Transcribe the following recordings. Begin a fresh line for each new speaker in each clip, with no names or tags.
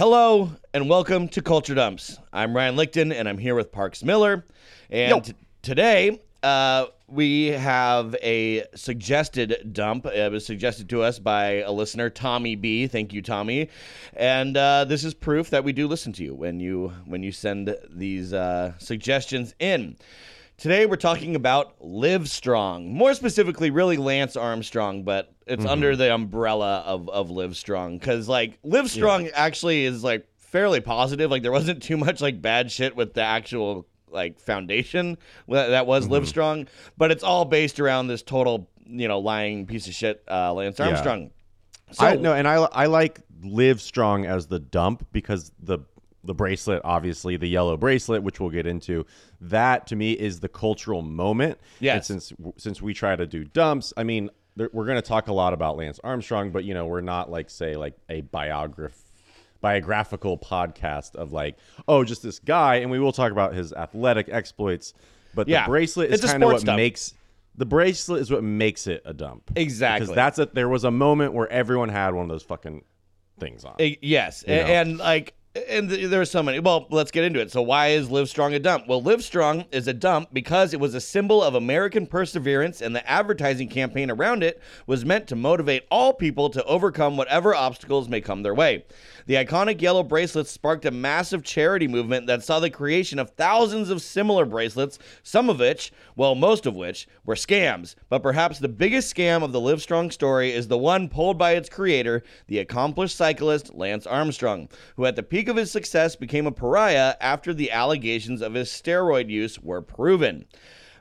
Hello and welcome to Culture Dumps. I'm Ryan Lichten and I'm here with Parks Miller. And t- today uh, we have a suggested dump. It was suggested to us by a listener, Tommy B. Thank you, Tommy. And uh, this is proof that we do listen to you when you when you send these uh, suggestions in. Today we're talking about Live Strong. More specifically, really Lance Armstrong, but it's under the umbrella of, of Live Strong. Because like Live Strong actually is like fairly positive. Like there wasn't too much like bad shit with the actual like foundation that was Live Strong, but it's all based around this total, you know, lying piece of shit, uh, Lance Armstrong. So
I no, and I I like Live Strong as the dump because the the bracelet, obviously the yellow bracelet, which we'll get into, that to me is the cultural moment. Yeah. Since since we try to do dumps, I mean, there, we're going to talk a lot about Lance Armstrong, but you know, we're not like say like a biograph biographical podcast of like, oh, just this guy, and we will talk about his athletic exploits. But
Yeah.
the bracelet is kind of what
dump.
makes the bracelet is what makes it a dump.
Exactly.
Because that's a there was a moment where everyone had one of those fucking things on.
Uh, yes, A-
know.
and, like, and th- there are so many. Well, let's get into it. So, why is Live Strong a dump? Well, Live Strong is a dump because it was a symbol of American perseverance, and the advertising campaign around it was meant to motivate all people to overcome whatever obstacles may come their way. The iconic yellow bracelets sparked a massive charity movement that saw the creation of thousands of similar bracelets, some of which, well, most of which, were scams. But perhaps the biggest scam of the Livestrong story is the one pulled by its creator, the accomplished cyclist Lance Armstrong, who at the peak of his success became a pariah after the allegations of his steroid use were proven.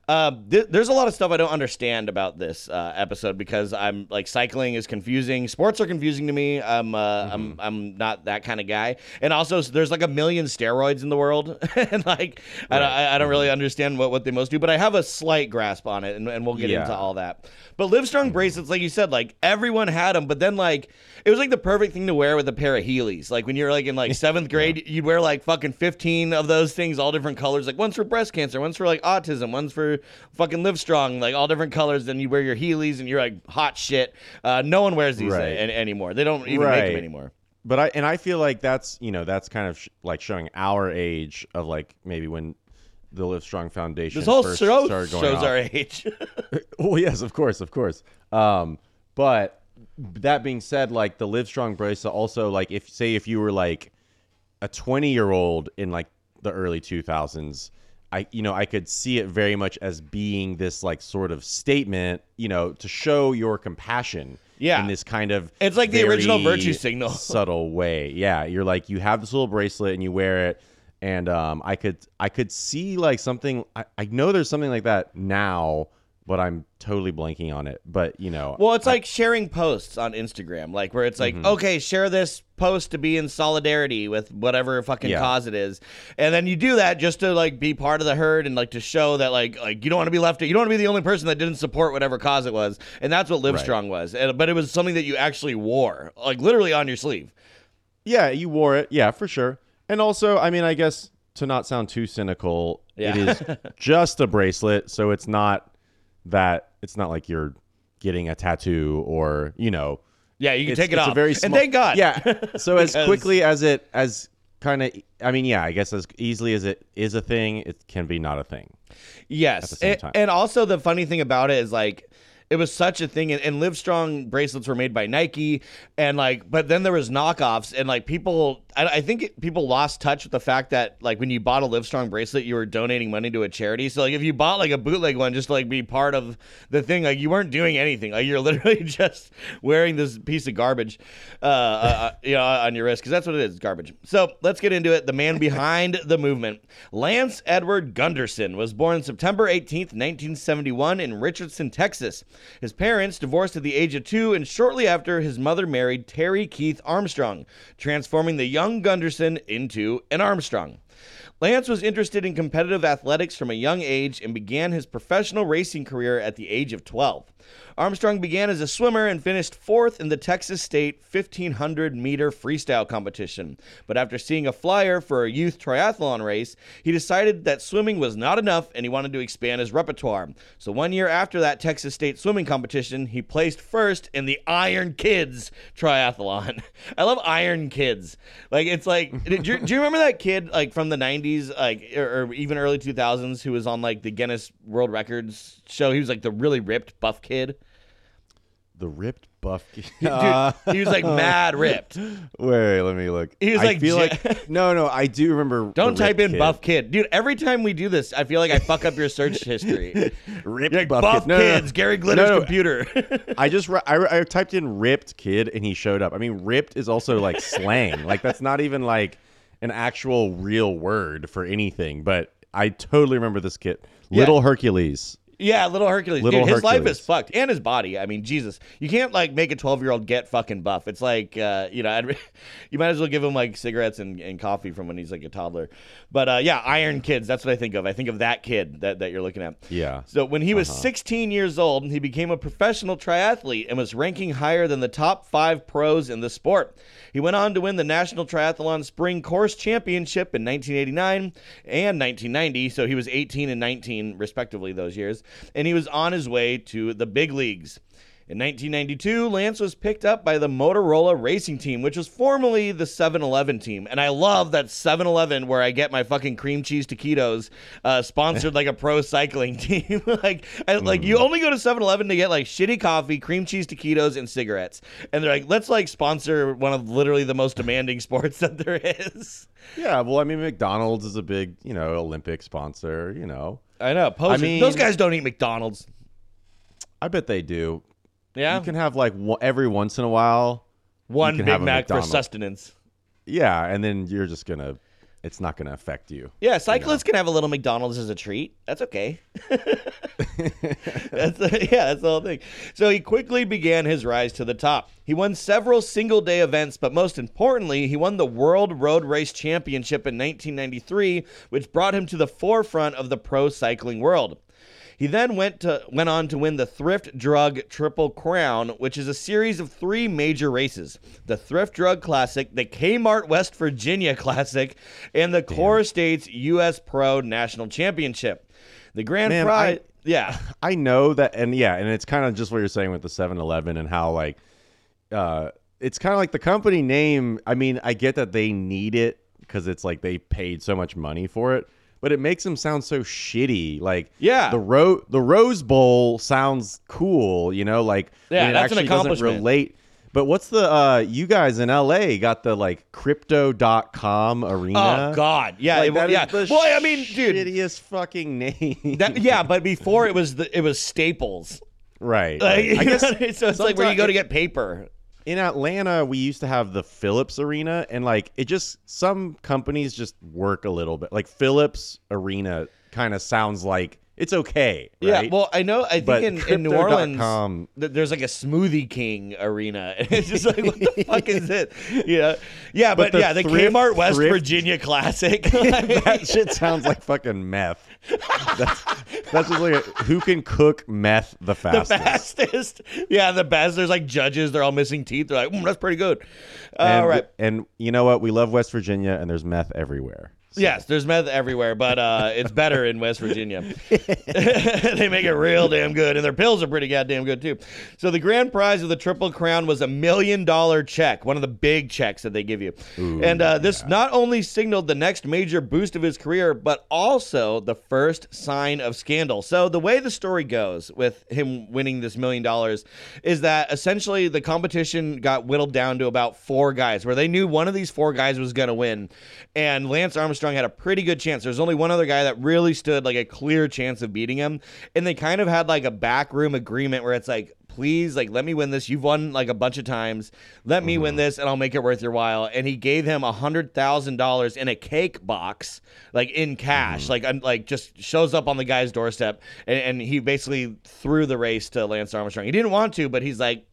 Uh, th- there's a lot of stuff I don't understand about this uh, episode because I'm like cycling is confusing, sports are confusing to me. I'm uh, I'm I'm not that kind of guy, and also there's like a million steroids in the world, and like I, don't, I I don't really understand what, what they most do, but I have a slight grasp on it, and, and we'll get
Yeah.
into all that. But Livestrong bracelets, like you said, like everyone had them, but then like it was like the perfect thing to wear with a pair of Heelys. Like when you're like in like seventh grade, you'd wear like fucking 15 of those things, all different colors. Like one's for breast cancer, one's for like autism, one's for fucking Livestrong, like all different colors. Then you wear your Heelys and you're like hot shit. Uh, no one wears these
Right.
an- anymore. They don't even make them anymore.
but I and I feel like that's you know that's kind of sh- like showing our age of like maybe when the Live Strong Foundation
This whole
first
show
started going
shows
off.
our age.
well, yes, of course, of course. Um, but that being said, like the Live Strong bracelet, also like if say if you were like a twenty year old in like the early two thousands, I you know I could see it very much as being this like sort of statement, you know, to show your compassion.
Yeah.
in this kind of
It's like the original virtue signal.
subtle way. Yeah, you're like you have this little bracelet and you wear it, and um, I could I could see like something. I, I know there's something like that now, but I'm totally blanking on it. But you know,
Well, it's like sharing posts on Instagram, like where it's like,
Mm-hmm.
okay, share this post to be in solidarity with whatever fucking
Yeah.
cause it is, and then you do that just to like be part of the herd and like to show that like like you don't want to be left, you don't want to be the only person that didn't support whatever cause it was, and that's what Livestrong was. And, but it was something that you actually wore, like literally on your sleeve.
yeah, you wore it, yeah, for sure. And also, I mean, I guess to not sound too cynical,
Yeah.
it is just a bracelet, so it's not that it's not like you're getting a tattoo or you know
Yeah, you can
it's,
take it
it's
off.
A very
and thank God.
Yeah. So as quickly as it as kind of, I mean, yeah, I guess as easily as it is a thing, it can be not a thing.
Yes,
the same
and,
time.
and also the funny thing about it is like it was such a thing, and, and Livestrong bracelets were made by Nike, and like, but then there was knockoffs, and like people, I, I think it, people lost touch with the fact that like when you bought a Livestrong bracelet, you were donating money to a charity. So like if you bought like a bootleg one just to like be part of the thing, like you weren't doing anything, like you're literally just wearing this piece of garbage, uh, uh you know, on your wrist because that's what it is, garbage. So let's get into it. The man behind the movement, Lance Edward Gunderson, was born September 18th, 1971, in Richardson, Texas. His parents divorced at the age of two, and shortly after, his mother married Terry Keith Armstrong, transforming the young Gunderson into an Armstrong. Lance was interested in competitive athletics from a young age and began his professional racing career at the age of 12. Armstrong began as a swimmer and finished fourth in the Texas State 1500 meter freestyle competition. But after seeing a flyer for a youth triathlon race, he decided that swimming was not enough and he wanted to expand his repertoire. So one year after that Texas State swimming competition, he placed first in the Iron Kids triathlon. I love Iron Kids. Like it's like, do you, do you remember that kid like from the 90s, like or, or even early 2000s, who was on like the Guinness World Records show? He was like the really ripped buff kid.
The ripped buff.
Dude, he was like mad ripped.
Wait, let me look.
He was
I
like
feel
ja-
like no, no. I do remember.
Don't
the
type
ripped
in
kid.
buff kid, dude. Every time we do this, I feel like I fuck up your search history.
Ripped
You're like,
buff,
buff
kid. No, no, no.
kids, Gary Glitter's
No, no.
computer.
I just ri- I, I typed in ripped kid and he showed up. I mean, ripped is also like slang. Like that's not even like an actual real word for anything. But I totally remember this kid,
Yeah.
Little Hercules.
Yeah, little Hercules.
Little
dude, his life is fucked, and his body. I mean, Jesus, you can't like make a twelve year old get fucking buff. It's like, uh, you know, I'd, you might as well give him like cigarettes and, and coffee from when he's like a toddler. But uh, yeah, Iron Kids. That's what I think of. I think of that kid that, that you're looking at.
Yeah.
So when he was 16 years old, he became a professional triathlete and was ranking higher than the top five pros in the sport. He went on to win the National Triathlon Sprint Course Championship in 1989 and 1990. So he was 18 and 19, respectively, those years. And he was on his way to the big leagues. In 1992, Lance was picked up by the Motorola Racing Team, which was formerly the 7 Eleven team. And I love that 7 Eleven, where I get my fucking cream cheese taquitos, uh, sponsored like a pro cycling team. like, I, like you only go to 7 Eleven to get like shitty coffee, cream cheese taquitos, and cigarettes. And they're like, let's like sponsor one of literally the most demanding sports that there is.
Yeah. Well, I mean, McDonald's is a big, you know, Olympic sponsor. You know,
I know. Poser.
mean-
those guys don't eat McDonald's.
I bet they do.
Yeah.
You can have like every once in a while.
one Big Mac for sustenance.
Yeah, and then you're just gonna. It's not gonna affect you.
Yeah, cyclists can have a little McDonald's as a treat. That's okay. that's yeah, that's the whole thing. So he quickly began his rise to the top. He won several single day events, but most importantly, he won the World Road Race Championship in 1993, which brought him to the forefront of the pro cycling world. He then went to went on to win the Thrift Drug Triple Crown, which is a series of three major races: the Thrift Drug Classic, the Kmart West Virginia Classic, and the CoreStates U.S. Pro National Championship. The grand
Man,
prize,
I-
yeah,
I know that, and yeah, and it's kind of just what you're saying with the 7-Eleven and how like, uh, it's kind of like the company name. I mean, I get that they need it because it's like they paid so much money for it, but it makes them sound so shitty. Like,
Yeah.
the ro the Rose Bowl sounds cool, you know, like
Yeah,
it
that's an
actually
accomplishment.
relate. But what's the uh you guys in LA got the like crypto.com arena?
Oh God, yeah,
Like,
it-
that is
yeah. I mean, dude,
shittiest fucking name.
that, yeah, but before it was the it was Staples.
right.
Like,
right. I guess
what I mean? so it's like where you go to get paper.
In Atlanta we used to have the Philips Arena and like it just some companies just work a little bit. Like Philips Arena kind of sounds like it's okay, right?
Yeah, well, I know. I think
But
in, in New Orleans, th- there's like a Smoothie King arena, and it's just like, what the fuck is it? Yeah, yeah, but,
But the
yeah, the
thrift-
Kmart West
thrift-
Virginia Classic.
that shit sounds like fucking meth. That's, that's just like a, who can cook meth the fastest.
the
fastest.
Yeah, the best. There's like judges. They're all missing teeth. They're like, mm, that's pretty good.
And,
all right.
and you know what? We love West Virginia, and there's meth everywhere.
Yes, there's meth everywhere, but uh, it's better in West Virginia. they make it real damn good, and their pills are pretty goddamn good too. So the grand prize of the Triple Crown was a million dollar check, one of the big checks that they give you. and uh, this not only signaled the next major boost of his career, but also the first sign of scandal. So the way the story goes with him winning this million dollars is that essentially the competition got whittled down to about four guys, where they knew one of these four guys was going to win, and Lance Armstrong had a pretty good chance. There's only one other guy that really stood like a clear chance of beating him, and they kind of had like a backroom agreement where it's like. Please, like, let me win this. You've won like a bunch of times. Let me win mm-hmm. this, and I'll make it worth your while. And he gave him a hundred thousand dollars in a cake box, like in cash, mm-hmm. like un- like just shows up on the guy's doorstep, and, and he basically threw the race to Lance Armstrong. He didn't want to, but he's like,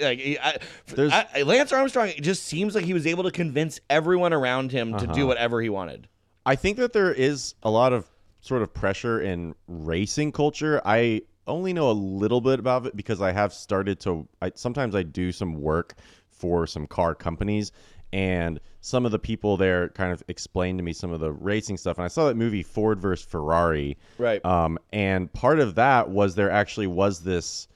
like I,
There's-
I- Lance Armstrong. It just seems like he was able to convince everyone around him to do whatever he wanted.
I think that there is a lot of sort of pressure in racing culture. I only know a little bit about it because I have started to. I, sometimes I do some work for some car companies, and some of the people there kind of explained to me some of the racing stuff. And I saw that movie Ford versus Ferrari,
Right.
Um, and part of that was there actually was this.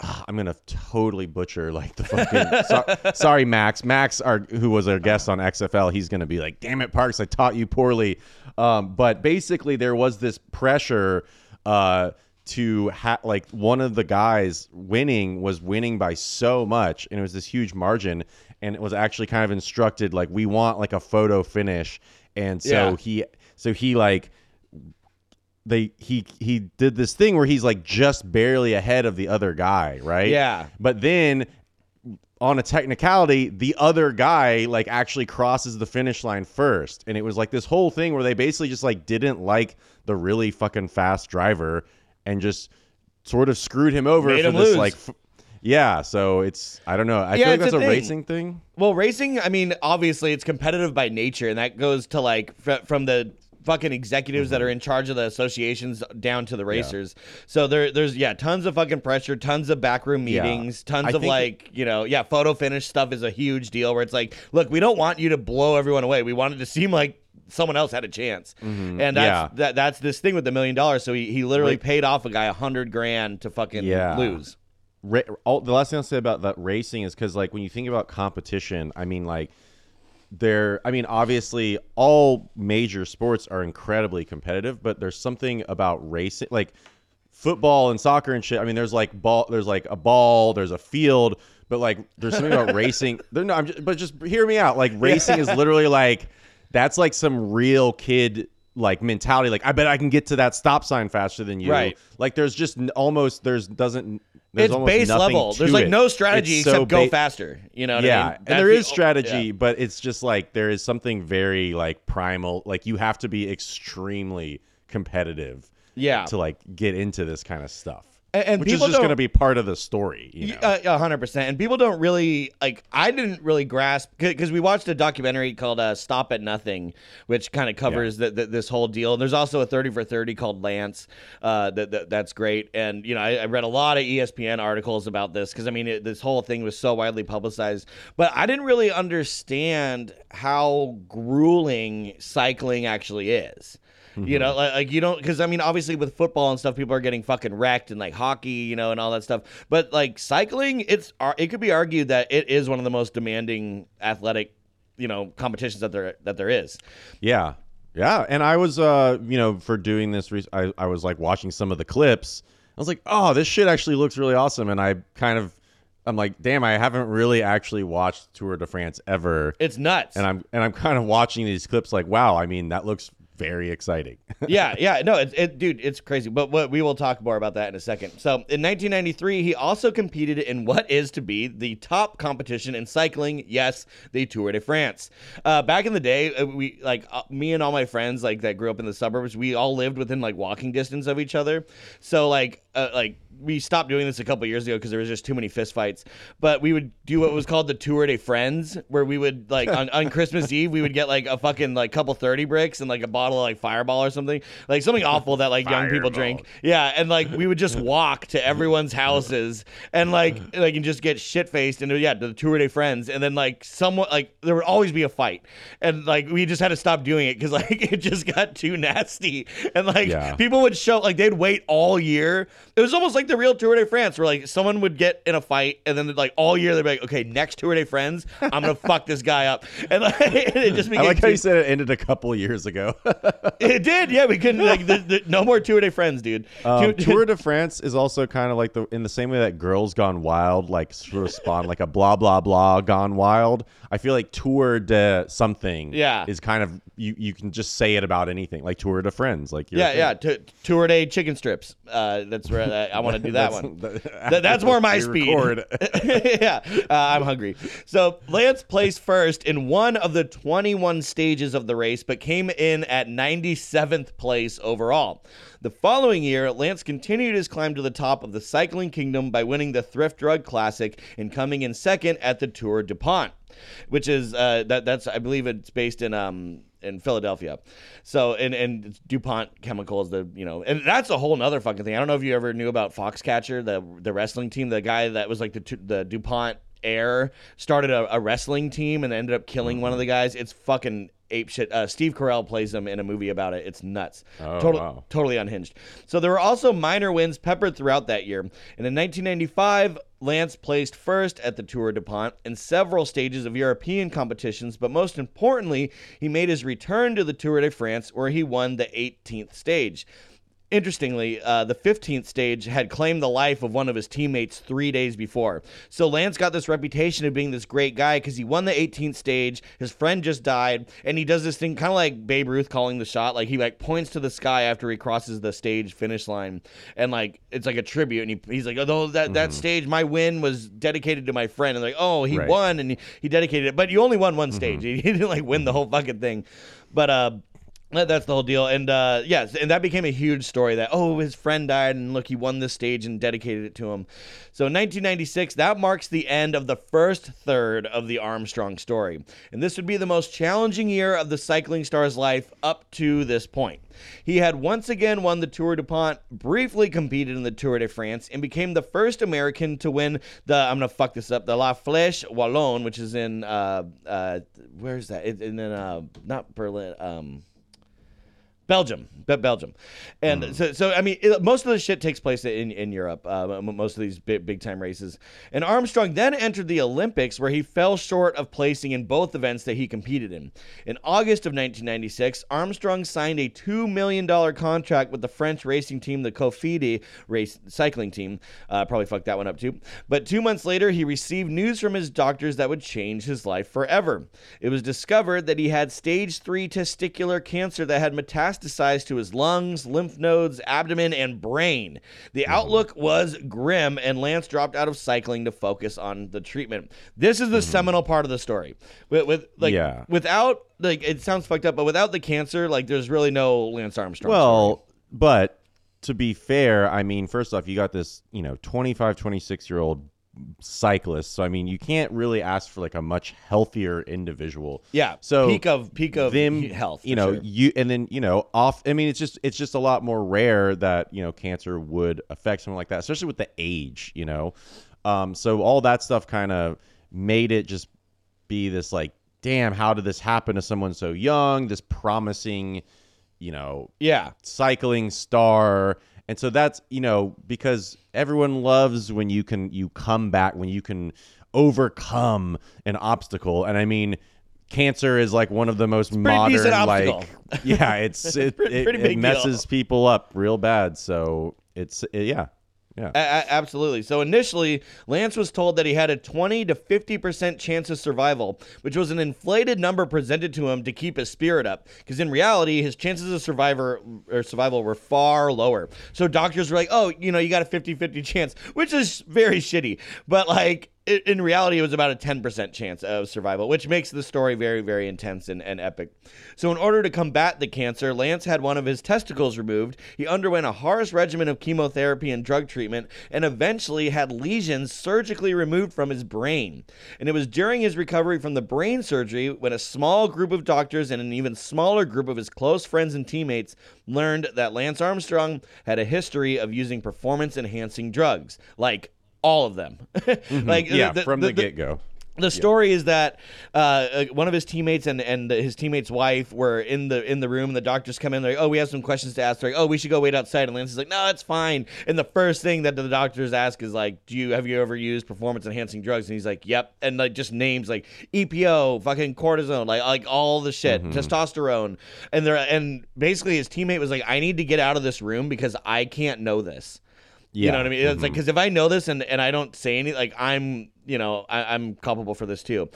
I'm gonna totally butcher like the fucking. so, sorry, Max. Max, our who was our guest on XFL, he's gonna be like, "Damn it, Parks, I taught you poorly." Um, but basically, there was this pressure uh, to ha- like one of the guys winning was winning by so much, and it was this huge margin, and it was actually kind of instructed like we want like a photo finish, and so
Yeah.
he so he like they he he did this thing where he's like just barely ahead of the other guy, right?
Yeah.
But then on a technicality, the other guy like actually crosses the finish line first. And it was like this whole thing where they basically just like didn't like the really fucking fast driver and just sort of screwed him over
Made
for
him
this
lose.
like f- yeah, so it's I don't know. I
Yeah,
feel like that's
a thing.
racing thing.
Well, racing, I mean, obviously it's competitive by nature, and that goes to like fr- from the fucking executives that are in charge of the associations down to the racers. So there there's yeah, tons of fucking pressure, tons of backroom
Yeah.
meetings, tons
I
of like, you know, yeah, photo finish stuff is a huge deal where it's like, look, we don't want you to blow everyone away. We want it to seem like someone else had a chance. And that's
Mm-hmm. Yeah.
that, that's this thing with the million dollars. So he, he literally paid off a guy a hundred grand to fucking
Yeah.
lose.
ra- all, the last thing I'll say about that racing is because like when you think about competition, I mean like there. I mean obviously all major sports are incredibly competitive, but there's something about racing like football and soccer and shit. I mean there's like ball, there's like a ball, there's a field, but like there's something about racing. There, no, I'm just, but just hear me out. Like racing is literally like that's like some real kid like mentality like i bet i can get to that stop sign faster than you
Right.
like there's just almost there's doesn't there's
it's base level. There's like
it.
no strategy
so
except go faster. You know what
yeah
I mean?
and there
the-
is strategy
yeah.
but it's just like there is something very like primal like you have to be extremely competitive
Yeah.
to like get into this kind of stuff
And-
which is just going to be part of the story you know
Uh, A hundred percent, and people don't really like. I didn't really grasp because we watched a documentary called uh, "Stop at Nothing," which kind of covers the, the, this whole deal. And there's also a thirty for thirty called Lance. Uh, that, that that's great. And you know, I, I read a lot of ESPN articles about this because I mean, it, this whole thing was so widely publicized. But I didn't really understand how grueling cycling actually is. You know, like, like you don't, because I mean, obviously with football and stuff, people are getting fucking wrecked and like hockey, you know, and all that stuff. But like cycling, it's it could be argued that it is one of the most demanding athletic, you know, competitions that there that there is.
Yeah. Yeah. And I was, uh, you know, for doing this, re- I, I was like watching some of the clips. I was like, oh, this shit actually looks really awesome. And I kind of, I'm like, damn, I haven't really actually watched Tour de France ever.
It's nuts.
And I'm, and I'm kind of watching these clips like, wow, I mean, that looks very exciting.
yeah, yeah, no, it, it, dude, it's crazy. But what we will talk more about that in a second. So, in 1993, he also competed in what is to be the top competition in cycling. Yes, the Tour de France. Uh, back in the day, uh, we like uh, me and all my friends like that grew up in the suburbs. We all lived within like walking distance of each other. So, like, uh, like we stopped doing this a couple years ago because there was just too many fist fights. But we would do what was called the Tour de Friends, where we would like on, on Christmas Eve we would get like a fucking like couple thirty bricks and like a bottle of like Fireball or something, like something awful that like young people drink. Yeah, and like we would just walk to everyone's houses and like like and just get shit faced and yeah, the Tour de Friends, and then like someone like there would always be a fight, and like we just had to stop doing it because like it just got too nasty, and like
Yeah.
people would show like they'd wait all year. It was almost like the real Tour de France, where like someone would get in a fight, and then like all year they'd be like, okay, next Tour de France, I'm gonna fuck this guy up, and like it just
I
became
like how you said it ended a couple years ago.
it did, yeah. We couldn't like the, the, no more Tour de Friends, dude.
Um,
Tour-
Tour de France is also kind of like the in the same way that Girls Gone Wild like sort of spawned like a blah blah blah Gone Wild. I feel like Tour de something
Yeah.
is kind of you you can just say it about anything like Tour de Friends like
yeah, yeah. T- Tour de chicken strips. Uh, that's where I, I want to do that
That's-
one.
that-
that's more my speed. yeah, uh, I'm hungry. So Lance placed first in one of the 21 stages of the race, but came in at 97th place overall. The following year, Lance continued his climb to the top of the cycling kingdom by winning the Thrift Drug Classic and coming in second at the Tour DuPont, which is uh, that that's I believe it's based in um in Philadelphia. So and and DuPont Chemicals, the you know, and that's a whole nother fucking thing. I don't know if you ever knew about Foxcatcher, the the wrestling team, the guy that was like the the DuPont heir started a, a wrestling team and ended up killing one of the guys. It's fucking ape shit. Uh, Steve Carell plays him in a movie about it. It's nuts.
Oh,
Total,
wow.
Totally unhinged. So there were also minor wins peppered throughout that year. And in 1995, Lance placed first at the Tour DuPont in several stages of European competitions, but most importantly, he made his return to the Tour de France where he won the 18th stage. Interestingly, uh, the 15th stage had claimed the life of one of his teammates three days before. So Lance got this reputation of being this great guy because he won the 18th stage. His friend just died, and he does this thing kind of like Babe Ruth calling the shot. Like he like points to the sky after he crosses the stage finish line, and like it's like a tribute. And he, he's like, "Oh, that that stage, my win was dedicated to my friend." And like, "Oh, he
Right.
won, and he, he dedicated it." But you only won one stage. He, didn't like win the whole fucking thing. But uh, That's the whole deal. And uh, yes, and that became a huge story that, oh, his friend died, and look, he won this stage and dedicated it to him. So 1996, that marks the end of the first third of the Armstrong story. And this would be the most challenging year of the cycling star's life up to this point. He had once again won the Tour DuPont, briefly competed in the Tour de France, and became the first American to win the, I'm to fuck this up, the La Flèche Wallonne, which is in, uh, uh, where's that? It, in, uh, not Berlin, um, Belgium, Be- Belgium, and so, so I mean, it, most of the shit takes place in in Europe. Uh, most of these big big time races, and Armstrong then entered the Olympics, where he fell short of placing in both events that he competed in. In August of 1996, Armstrong signed a two million dollar contract with the French racing team, the Cofidis race cycling team. Uh, probably fucked that one up too. But two months later, he received news from his doctors that would change his life forever. It was discovered that he had stage three testicular cancer that had metastasized to his lungs, lymph nodes, abdomen, and brain. The mm-hmm. outlook was grim, and Lance dropped out of cycling to focus on the treatment. This is the mm-hmm. seminal part of the story. With, with like
Yeah.
without like it sounds fucked up, but without the cancer, like there's really no Lance Armstrong. story.
Well, but to be fair, I mean, first off, you got this, you know, 25, 26 year old cyclist. So, I mean, you can't really ask for like a much healthier individual.
yeah.
So
peak of peak of
them
health.
you know
sure.
you and then you know off i mean it's just it's just a lot more rare that you know cancer would affect someone like that especially with the age you know um so all that stuff kind of made it just be this like damn how did this happen to someone so young this promising you know
yeah.
cycling star and so that's you know because everyone loves when you can you come back when you can overcome an obstacle. And i mean cancer is like one of the most modern like yeah it's it,
Pretty-
it,
pretty
it
big deal.
messes people up real bad. So it's it- yeah yeah
A- absolutely. So initially, Lance was told that he had a 20 to 50% chance of survival, which was an inflated number presented to him to keep his spirit up. Because in reality, his chances of survivor or survival were far lower. So doctors were like, "Oh, you know, you got a 50-50 chance," which is very shitty. But like in reality, it was about a 10% chance of survival, which makes the story very, very intense and, and epic. So, in order to combat the cancer, Lance had one of his testicles removed. He underwent a harsh regimen of chemotherapy and drug treatment, and eventually had lesions surgically removed from his brain. And it was during his recovery from the brain surgery when a small group of doctors and an even smaller group of his close friends and teammates learned that Lance Armstrong had a history of using performance enhancing drugs. Like, all of them. like
yeah from the, get-go
the story is that uh, uh, one of his teammates and, and his teammate's wife were in the in the room, and the doctors come in. They're like, "Oh, we have some questions to ask." They're like, "Oh, we should go wait outside." And Lance is like, "No, it's fine." And the first thing that the doctors ask is like, "Do you have you ever used performance enhancing drugs?" And he's like, "Yep." And like just names like EPO, fucking cortisone, like like all the shit, testosterone. And they're and basically his teammate was like, "I need to get out of this room because I can't know this." You know what I mean? It's like because if I know this and, and I don't say anything, like I'm, you know, I, I'm culpable for this too,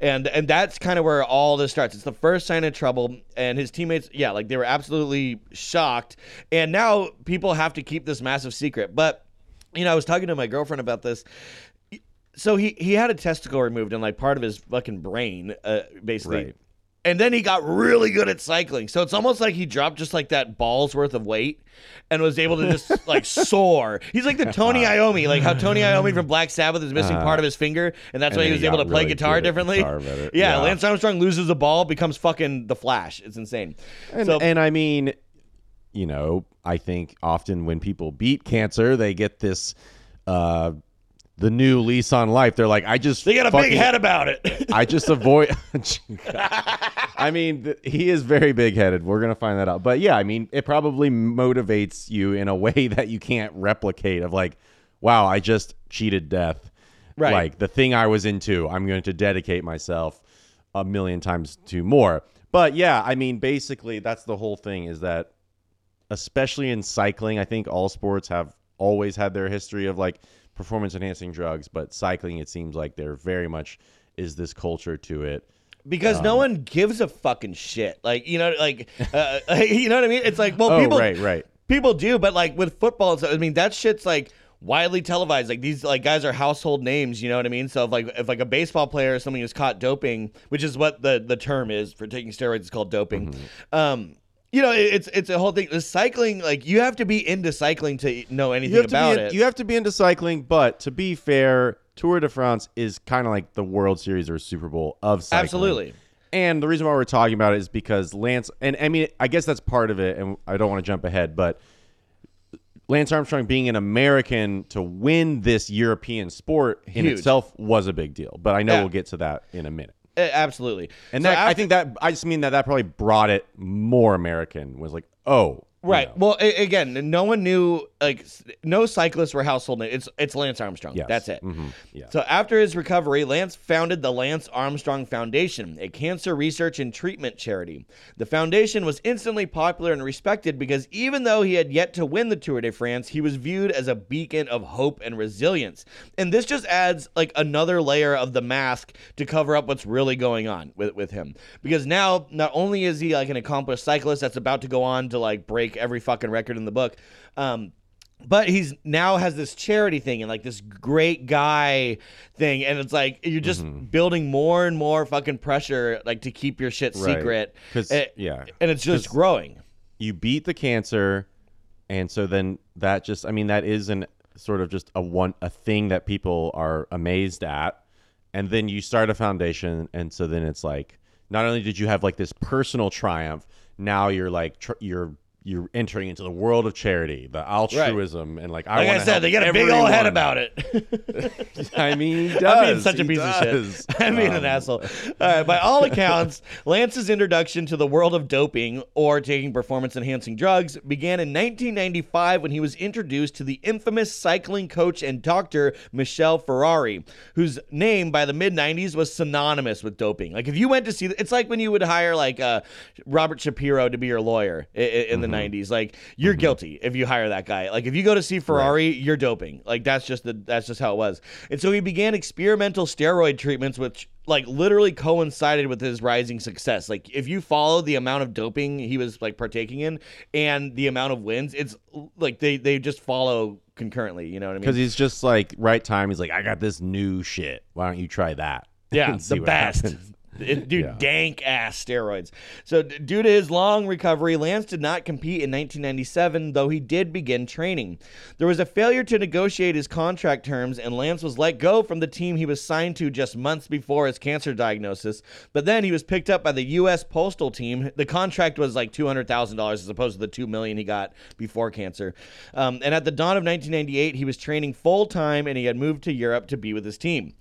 and and that's kind of where all this starts. It's the first sign of trouble, and his teammates, yeah, like they were absolutely shocked, and now people have to keep this massive secret. But you know, I was talking to my girlfriend about this. So he he had a testicle removed and like part of his fucking brain, uh, basically.
Right.
And then he got really good at cycling. So it's almost like he dropped just like that ball's worth of weight and was able to just like soar. He's like the Tony Iommi, like how Tony Iommi from Black Sabbath is missing part of his finger, and that's
Uh, and
why he was able to play
really
guitar differently.
guitar.
Yeah,
Yeah.
Lance Armstrong loses a ball, becomes fucking the Flash. It's insane.
And,
so
and I mean, you know, I think often when people beat cancer, they get this uh the new lease on life. They're like, I just
they got a
fucking-
big head about it.
I just avoid. I mean, th- he is very big headed. We're gonna find that out. But yeah, I mean, it probably motivates you in a way that you can't replicate. Of like, wow, I just cheated death.
Right.
Like the thing I was into, I'm going to dedicate myself a million times to more. But yeah, I mean, basically, that's the whole thing. Is that especially in cycling, I think all sports have always had their history of like performance enhancing drugs, but cycling, it seems like there very much is this culture to it.
because
Um,
no one gives a fucking shit. Like you know, like uh, you know what I mean? It's like well,
Oh,
people
right, right.
people do, but like with football, stuff, I mean that shit's like widely televised. Like these like guys are household names. You know what I mean? So if like if like a baseball player or something is caught doping, which is what the the term is for taking steroids, is called doping.
Mm-hmm.
Um. You know, it's it's a whole thing. The cycling, like you have to be into cycling to know anything
You have, to
about
be in-
it.
you have to be into cycling, but to be fair, Tour de France is kind of like the World Series or Super Bowl of cycling.
Absolutely.
And the reason why we're talking about it is because Lance, and I mean, I guess that's part of it, and I don't want to jump ahead, but Lance Armstrong being an American to win this European sport in
Huge.
itself was a big deal. But I know
Yeah.
we'll get to that in a minute.
Absolutely.
And
So
that, I think that I just mean that that probably brought it more American. Was like, oh, you
Right.
know.
Well, a- again, no one knew like no cyclists were household names. It's it's Lance Armstrong.
Yes.
That's it.
Mhm. Yeah.
So after his recovery, Lance founded the Lance Armstrong Foundation, a cancer research and treatment charity. The foundation was instantly popular and respected because even though he had yet to win the Tour de France, he was viewed as a beacon of hope and resilience. And this just adds like another layer of the mask to cover up what's really going on with, with him. Because now not only is he like an accomplished cyclist that's about to go on to like break every fucking record in the book, um, but he's now has this charity thing and like this great guy thing and it's like you're just building more and more fucking pressure like to keep your shit
Right.
secret. Eh,
yeah.
and it's just growing.
you beat the cancer and so then that just i mean that is an sort of just a one a thing that people are amazed at. And then you start a foundation and so then it's like not only did you have like this personal triumph now you're like tr- you're you're entering into the world of charity the altruism and like i
like i
wanna
said
help
they got a big old head
everyone.
about it
i mean he
I'm
does
being such a
he
piece
does.
of shit. I'm being an
Um,
asshole. All right, by all accounts, Lance's introduction to the world of doping or taking performance enhancing drugs began in 1995 when he was introduced to the infamous cycling coach and doctor Michelle Ferrari, whose name by the mid 90s was synonymous with doping. Like if you went to see, it's like when you would hire like uh, Robert Shapiro to be your lawyer i- i- in the 90s. Mm-hmm. Like you're mm-hmm. guilty if you hire that guy. Like if you go to see Ferrari, you're doping. Like that's just the that's just how it was. And so he began experimental steroid treatments, which like literally coincided with his rising success. Like if you follow the amount of doping he was like partaking in and the amount of wins, it's like they they just follow concurrently. You know what I mean?
because he's just like right time he's like i got this new shit why don't you try that
Yeah, the best.
happens.
It, dude,
Yeah.
dank ass steroids. So, d- due to his long recovery, Lance did not compete in 1997, though he did begin training. There was a failure to negotiate his contract terms, and Lance was let go from the team he was signed to just months before his cancer diagnosis. But then he was picked up by the U.S. Postal Team. The contract was like $200,000 as opposed to the 2 million he got before cancer. Um, and at the dawn of 1998, he was training full time, and he had moved to Europe to be with his team.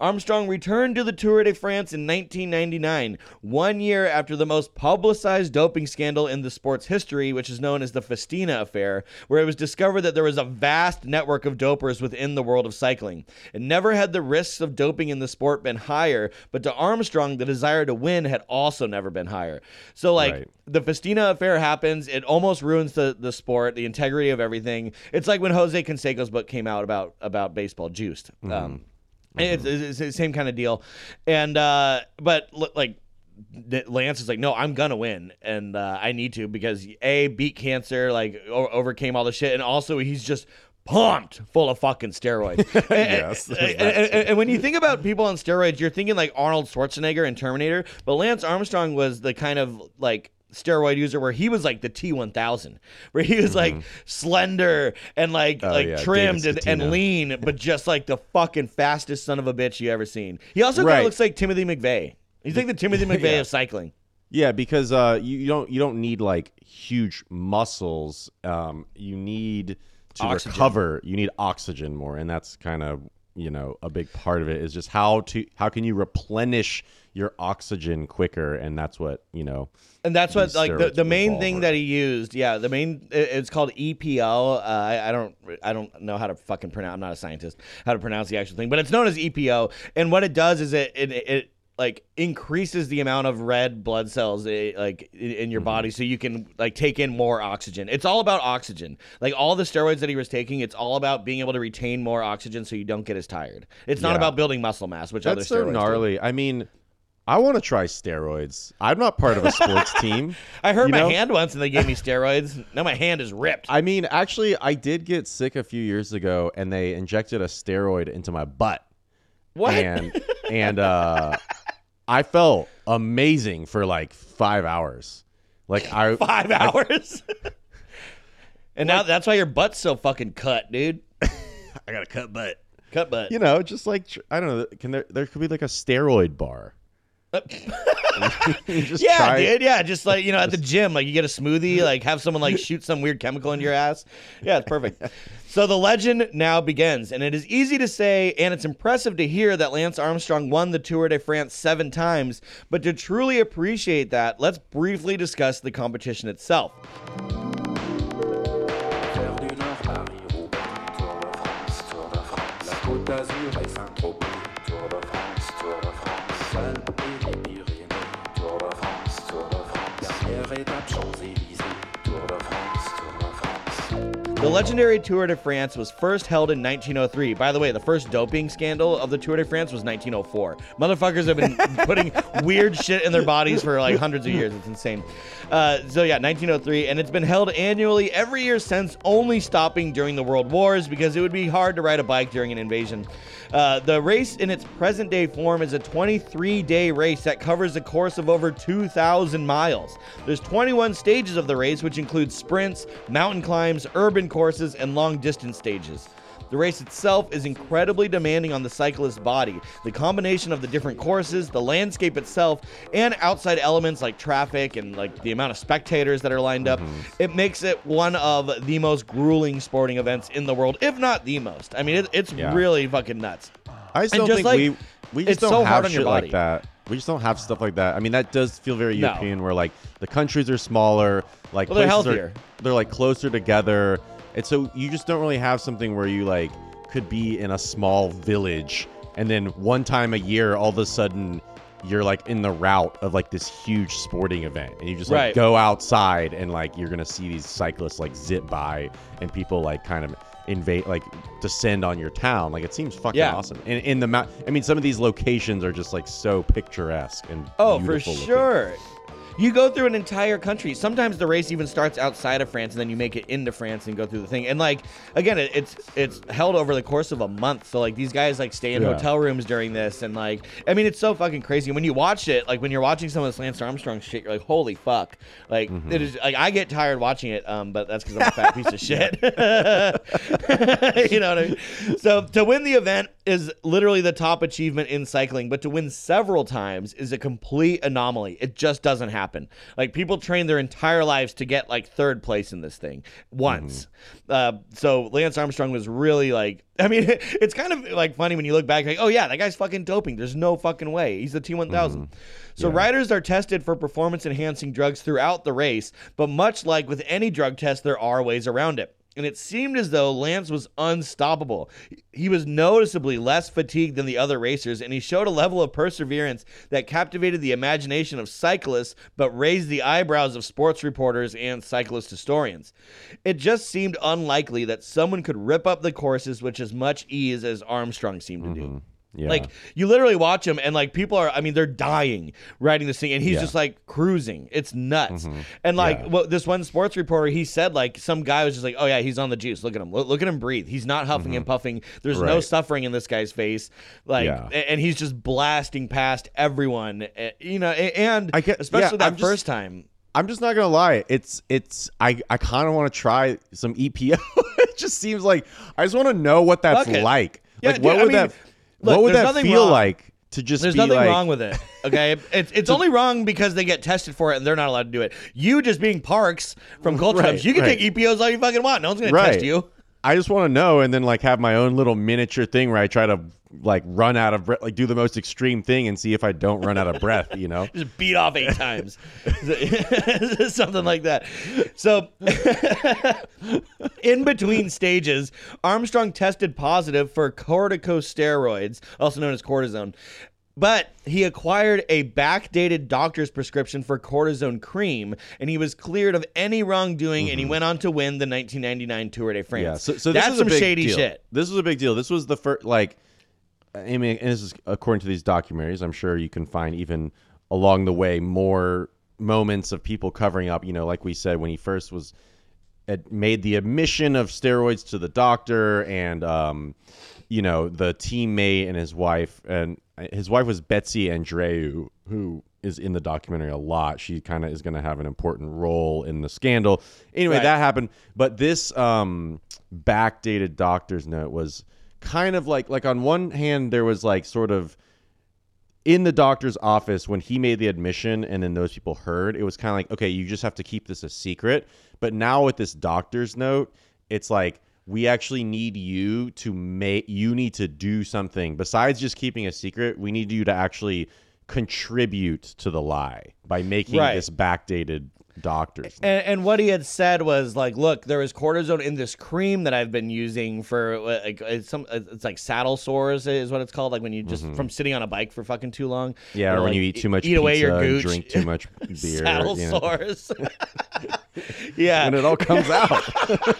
Armstrong returned to the Tour de France in 1999, one year after the most publicized doping scandal in the sport's history, which is known as the Festina affair, where it was discovered that there was a vast network of dopers within the world of cycling. And never had the risks of doping in the sport been higher, but to Armstrong, the desire to win had also never been higher. So, like,
Right.
the Festina affair happens, it almost ruins the, the sport, the integrity of everything. It's like when Jose Canseco's book came out about about baseball, Juiced. Um, it's, it's, it's the same kind of deal, and uh, but l- like Lance is like, no, I'm gonna win, and uh, I need to because a beat cancer, like o- overcame all the shit, and also he's just pumped full of fucking steroids.
Yes,
and, and- and- and when you think about people on steroids, you're thinking like Arnold Schwarzenegger and Terminator, but Lance Armstrong was the kind of like steroid user where he was like the T1000, where he was like slender and like
Mm-hmm. Oh,
like
yeah,
trimmed and, and lean, but just like the fucking fastest son of a bitch you ever seen. He also kind of looks like Timothy McVeigh. He's like the Timothy McVeigh
Yeah.
of cycling.
Yeah, because uh, you, you don't you don't need like huge muscles. Um, you need to
Oxygen.
recover. You need oxygen more, and that's kind of you know a big part of it is just how to how can you replenish your oxygen quicker, and that's what you know.
And that's what like the, the main thing
around.
that he used. Yeah, the main it- it's called EPO. Uh, I, I don't I don't know how to fucking pronounce. I'm not a scientist. How to pronounce the actual thing, but it's known as EPO. And what it does is it it, it like increases the amount of red blood cells eh, like in, your body, so you can like take in more oxygen. It's all about oxygen. Like all the steroids that he was taking, it's all about being able to retain more oxygen, so you don't get as tired. It's not
Yeah.
about building muscle mass, which other
That's so
steroids do.
gnarly. I mean, I want to try steroids. I'm not part of a sports team.
I hurt my
know?
hand once and they gave me steroids. Now my hand is ripped.
I mean, actually, I did get sick a few years ago, and they injected a steroid into my butt.
what?
and and uh I felt amazing for like five hours. Like I
five hours. and now that's why your butt's so fucking cut, dude.
I got a cut butt.
Cut butt.
You know, just like I don't know, can there there could be like a steroid bar.
Yeah, dude. Yeah, just like you know, at the gym, like you get a smoothie, like have someone like shoot some weird chemical into your ass. Yeah, it's perfect. so the legend now begins, and it is easy to say, and it's impressive to hear that Lance Armstrong won the Tour de France seven times. But to truly appreciate that, let's briefly discuss the competition itself. Legendary Tour de France was first held in 1903. By the way, the first doping scandal of the Tour de France was 1904. Motherfuckers have been putting weird shit in their bodies for like hundreds of years. It's insane. Uh, so yeah, 1903, and it's been held annually every year since, only stopping during the World Wars because it would be hard to ride a bike during an invasion. Uh, the race in its present day form is a 23 day race that covers a course of over 2,000 miles. There's 21 stages of the race, which include sprints, mountain climbs, urban courses, and long distance stages. The race itself is incredibly demanding on the cyclist's body. The combination of the different courses, the landscape itself, and outside elements like traffic and like the amount of spectators that are lined up, mm-hmm. it makes it one of the most grueling sporting events in the world, if not the most. I mean, it, it's
Yeah.
really fucking nuts.
I just
And
don't
just
think
like-
we we just
it's
don't
so
have shit like that. We just don't have stuff like that. I mean, that does feel very
No.
European, where like the countries are smaller, like
Well, they're
places are-
healthier.
they're like closer together, and so you just don't really have something where you like could be in a small village, and then one time a year, all of a sudden. You're like in the route of like this huge sporting event, and you just like
Right.
go outside and like you're gonna see these cyclists like zip by, and people like kind of invade, like descend on your town. Like it seems fucking
Yeah.
awesome. And in the mount, I mean, some of these locations are just like so picturesque and
Oh, for
beautiful looking.
You go through an entire country. Sometimes the race even starts outside of France, and then you make it into France and go through the thing. And like again, it, it's it's held over the course of a month. So like these guys like stay in
Yeah.
hotel rooms during this, and like I mean, it's so fucking crazy. When you watch it, like when you're watching some of this Lance Armstrong shit, you're like, holy fuck! Like
Mm-hmm.
it is like I get tired watching it, um, but that's because I'm a fat piece of shit. you know what I mean? So to win the event is literally the top achievement in cycling, but to win several times is a complete anomaly. It just doesn't happen. Like people train their entire lives to get like third place in this thing once. Uh, so Lance Armstrong was really like, I mean, it's kind of like funny when you look back, like, oh yeah, that guy's fucking doping. There's no fucking way. He's the T1000. So riders are tested for performance enhancing drugs throughout the race, but much like with any drug test, there are ways around it. And it seemed as though Lance was unstoppable. He was noticeably less fatigued than the other racers, and he showed a level of perseverance that captivated the imagination of cyclists but raised the eyebrows of sports reporters and cyclist historians. It just seemed unlikely that someone could rip up the courses with as much ease as Armstrong seemed to do. Mm-hmm.
Yeah.
Like you literally watch him and like people are I mean they're dying riding this thing and he's
Yeah.
just like cruising. It's nuts. And like
Yeah.
what this one sports reporter he said like some guy was just like, "Oh yeah, he's on the juice. Look at him. Look, look at him breathe. He's not huffing and puffing. There's no
Mm-hmm.
Suffering in this guy's face. Like and he's just blasting past everyone. eh, You know, and
I get-
especially that
I'm just-
first time.
I'm just not gonna lie. It's it's I I kind of want to try some EPO. it just seems like I just want to know what that's like.
Yeah,
like
dude,
what
I
would
mean,
that
look,
what would that feel
wrong.
like to just
There's nothing
like
wrong with it. Okay, it's it's only wrong because they get tested for it and they're not allowed to do it. You just being Parks from Culture
Right,
Hubs, you can
right.
take EPOs all you fucking want. No one's gonna
right.
test you.
I just want to know and then like have my own little miniature thing where I try to like run out of breath, like do the most extreme thing and see if I don't run out of breath. You know.
Just beat off eight times, something like that. So, in between stages, Armstrong tested positive for corticosteroids, also known as cortisone. But he acquired a backdated doctor's prescription for cortisone cream, and he was cleared of any wrongdoing, and he went on to win the 1999 Tour de France.
Mm-hmm. Yeah, so, so this
that's
is
some shady
deal.
shit.
This was a big deal. This was the first, like, I mean, and this is according to these documentaries. I'm sure you can find even along the way more moments of people covering up. You know, like we said when he first was had made the admission of steroids to the doctor, and um, you know, the teammate and his wife, and his wife was Betsy Andreu, who is in the documentary a lot. She kind of is going to have an important role in the scandal. Anyway,
Right.
that happened. But this um, backdated doctor's note was kind of like like on one hand there was like sort of in the doctor's office when he made the admission and then those people heard it was kind of like okay you just have to keep this a secret but now with this doctor's note it's like we actually need you to make you need to do something besides just keeping a secret we need you to actually contribute to the lie by making
Right.
this backdated doctor's.
And, and what he had said was like, look, there is cortisone in this cream that I've been using for like it's some it's like saddle sores is what it's called, like when you just from sitting on a bike for fucking too long.
Mm-hmm. yeah, or
know,
when you eat too much
eat away your
pizza and
gooch.
drink too much beer.
saddle
you know.
sores. yeah,
when it all comes out.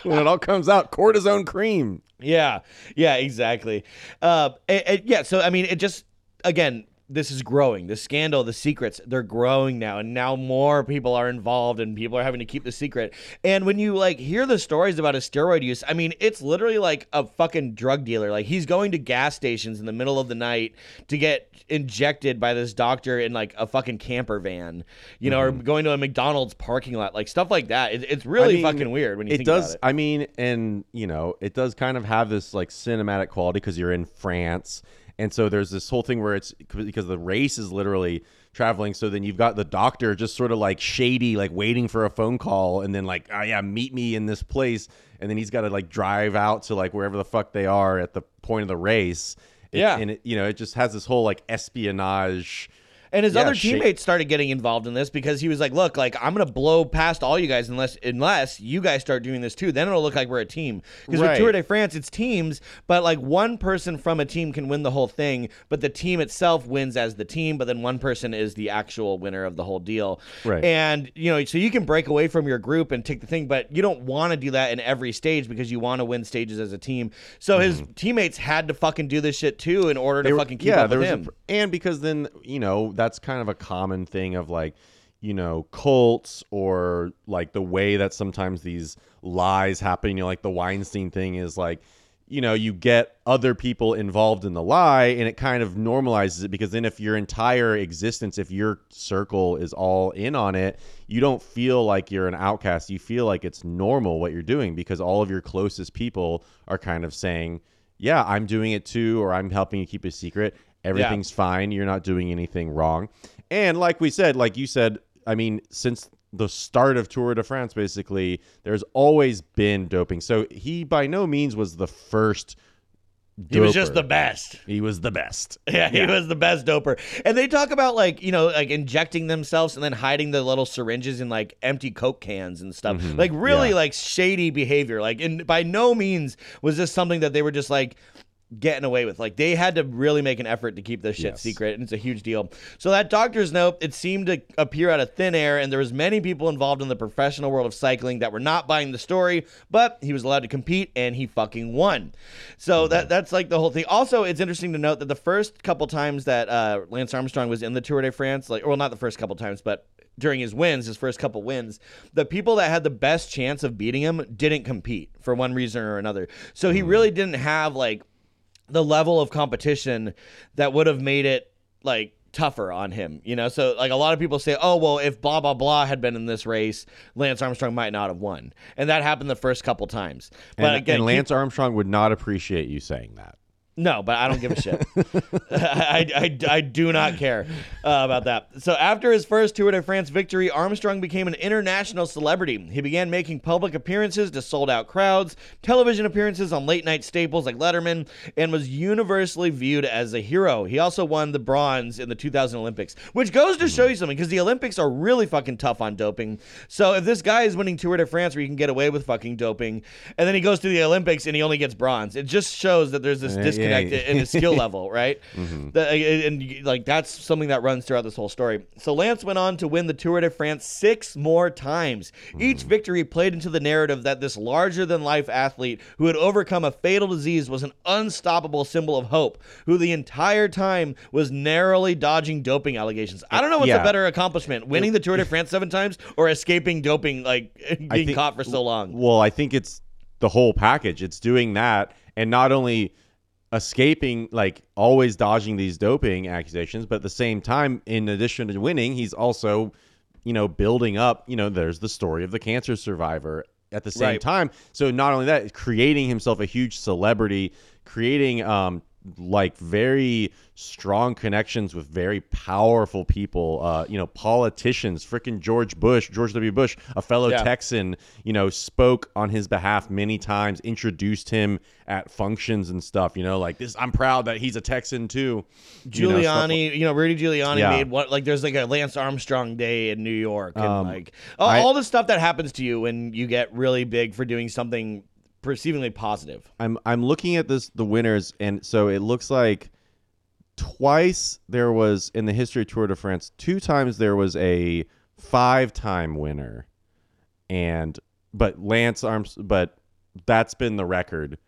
when it all comes out, cortisone cream.
Yeah, yeah, exactly. Uh, and- and yeah, so I mean, it just again, this is growing. The scandal, the secrets, they're growing now, and now more people are involved, and people are having to keep the secret. And when you like hear the stories about his steroid use, I mean, it's literally like a fucking drug dealer. Like he's going to gas stations in the middle of the night to get injected by this doctor in like a fucking camper van, you know, or going to a McDonald's parking lot, like stuff like that. It, it's really
Mm-hmm. I mean,
fucking weird when you
it
think
does
about it.
i mean and you know it does kind of have this like cinematic quality because you're in france and so there's this whole thing where it's because the race is literally traveling. So then you've got the doctor just sort of like shady like waiting for a phone call and then like oh yeah meet me in this place. And then he's got to like drive out to like wherever the fuck they are at the point of the race. It-
Yeah.
and it you know it just has this whole like espionage
And his
Yeah,
other
shit.
teammates started getting involved in this because he was like, "Look, like I'm gonna blow past all you guys unless unless you guys start doing this too. Then it'll look like we're a team." Because with Tour de France, it's teams, but like one person from a team can win the whole thing, but the team itself wins as the team. But then one person is the actual winner of the whole deal.
Right.
And you know, so you can break away from your group and take the thing, but you don't want to do that in every stage because you want to win stages as a team. So his teammates had to fucking do this shit too in order to
Mm-hmm. Were-
fucking keep up
there
with
a
him.
pr- and because then you know that's kind of a common thing of like you know cults or like the way that sometimes these lies happen. You know, like the Weinstein thing is like you know you get other people involved in the lie and it kind of normalizes it because then if your entire existence if your circle is all in on it you don't feel like you're an outcast you feel like it's normal what you're doing because all of your closest people are kind of saying yeah, I'm doing it too, or I'm helping you keep a secret. Everything's fine. You're not doing anything wrong. And like we said, like you said, I mean, since the start of Tour de France, basically, there's always been doping. So he by no means was the first.
He was just the best.
He was the best.
Yeah, he was the best doper. And they talk about like, you know, like injecting themselves and then hiding the little syringes in like empty Coke cans and stuff.
Mm-hmm.
Like really
yeah.
like shady behavior. Like and by no means was this something that they were just like getting away with. Like they had to really make an effort to keep this shit
Yes.
secret, and it's a huge deal. So that doctor's note, it seemed to appear out of thin air, and there was many people involved in the professional world of cycling that were not buying the story. But he was allowed to compete, and he fucking won. So that that's like the whole thing. Also, it's interesting to note that the first couple times that uh, Lance Armstrong was in the Tour de France, like, well, not the first couple times, but during his wins, his first couple wins, the people that had the best chance of beating him didn't compete for one reason or another. So he really didn't have like the level of competition that would have made it like tougher on him, you know? So like a lot of people say, "Oh, well, if blah blah blah had been in this race, Lance Armstrong might not have won." And that happened the first couple times. But
and,
again,
and Lance Armstrong would not appreciate you saying that.
No, but I don't give a shit. I, I, I do not care uh, about that. So after his first Tour de France victory, Armstrong became an international celebrity. He began making public appearances to sold out crowds, television appearances on late night staples like Letterman, and was universally viewed as a hero. He also won the bronze in the 2000 Olympics, which goes to show you something because the Olympics are really fucking tough on doping. So if this guy is winning Tour de France where you can get away with fucking doping, and then he goes to the Olympics and he only gets bronze, it just shows that there's this
yeah,
disconnect
yeah.
in his skill level, right? Mm-hmm. The- uh, and like that's something that runs throughout this whole story. So Lance went on to win the Tour de France six more times. Mm-hmm. Each victory played into the narrative that this larger than life athlete who had overcome a fatal disease was an unstoppable symbol of hope, who the entire time was narrowly dodging doping allegations. I don't know what's a better accomplishment: winning the Tour de France seven times or escaping doping, like being
think-
caught for so long.
Well, I think it's the whole package. It's doing that and not only escaping like always dodging these doping accusations, but at the same time in addition to winning, he's also, you know, building up, you know, there's the story of the cancer survivor at the same
Right.
time. So not only that, creating himself a huge celebrity, creating um like very strong connections with very powerful people, uh, you know, politicians, freaking George Bush, George W. Bush, a fellow
Yeah.
Texan, you know, spoke on his behalf many times, introduced him at functions and stuff, you know, like this, I'm proud that he's a Texan too. You know, stuff
Giuliani, you know, Rudy Giuliani
Yeah.
made what like there's like a Lance Armstrong Day in New York, and
Um,
like all,
I-
all the stuff that happens to you when you get really big for doing something perceivingly positive.
I'm I'm looking at this the winners, and so it looks like twice there was in the history of Tour de France, two times there was a five time winner, and but Lance Arms, but that's been the record,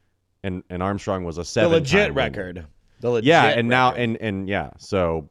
and and Armstrong was a
The
seven
legit record. The legit
Yeah, and now and and yeah, so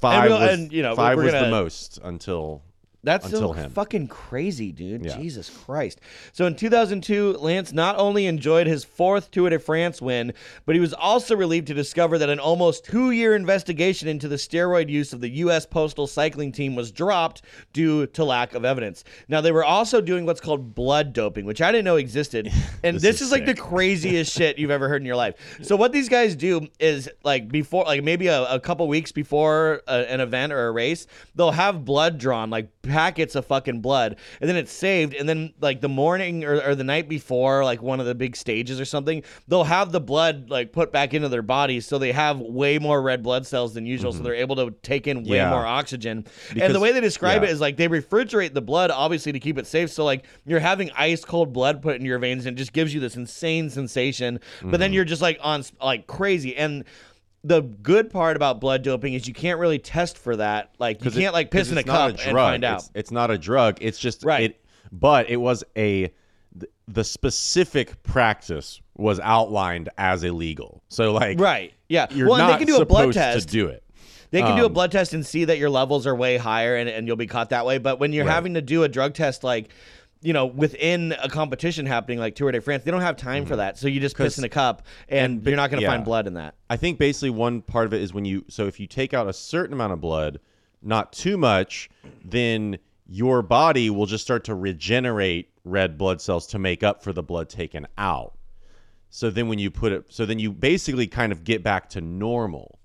five
we'll-
was,
and, you know,
5
we're
was
gonna-
the most until
That's so
him.
fucking crazy, dude.
Yeah.
Jesus Christ. So in 2002, Lance not only enjoyed his fourth Tour de France win, but he was also relieved to discover that an almost two year investigation into the steroid use of the U.S. Postal Cycling Team was dropped due to lack of evidence. Now, they were also doing what's called blood doping, which I didn't know existed. And
This
this,
is
is, like the craziest shit you've ever heard in your life. So what these guys do is like before, like maybe a, a couple weeks before a, an event or a race, they'll have blood drawn, like packets of fucking blood, and then it's saved. And then like the morning or, or the night before, like one of the big stages or something, they'll have the blood like put back into their bodies, so they have way more red blood cells than usual, so they're able to take in way
Mm-hmm. Yeah.
more oxygen. and the way they describe
yeah.
it is like they refrigerate the blood obviously to keep it safe so like you're having ice cold blood put in your veins and it just gives you this insane sensation but
Mm-hmm.
then you're just like on like crazy and the good part about blood doping is you can't really test for that like you can't like piss in a cup
drug.
and find out
It's, it's not a drug. It's just
Right.
It, but it was a the specific practice was outlined as illegal. So like
right yeah
you're
well
not
they can do a blood test
to do it.
They can do a
Um,
blood test and see that your levels are way higher and, and you'll be caught that way. But when you're
Right.
having to do a drug test, like, you know, within a competition happening like Tour de France, they don't have time for that. So you just piss
Mm-hmm.
in a cup and, you're not going to
yeah.
find blood in that.
I think basically one part of it is when you so if you take out a certain amount of blood, not too much, then your body will just start to regenerate red blood cells to make up for the blood taken out. So then when you put it so then you basically kind of get back to normal.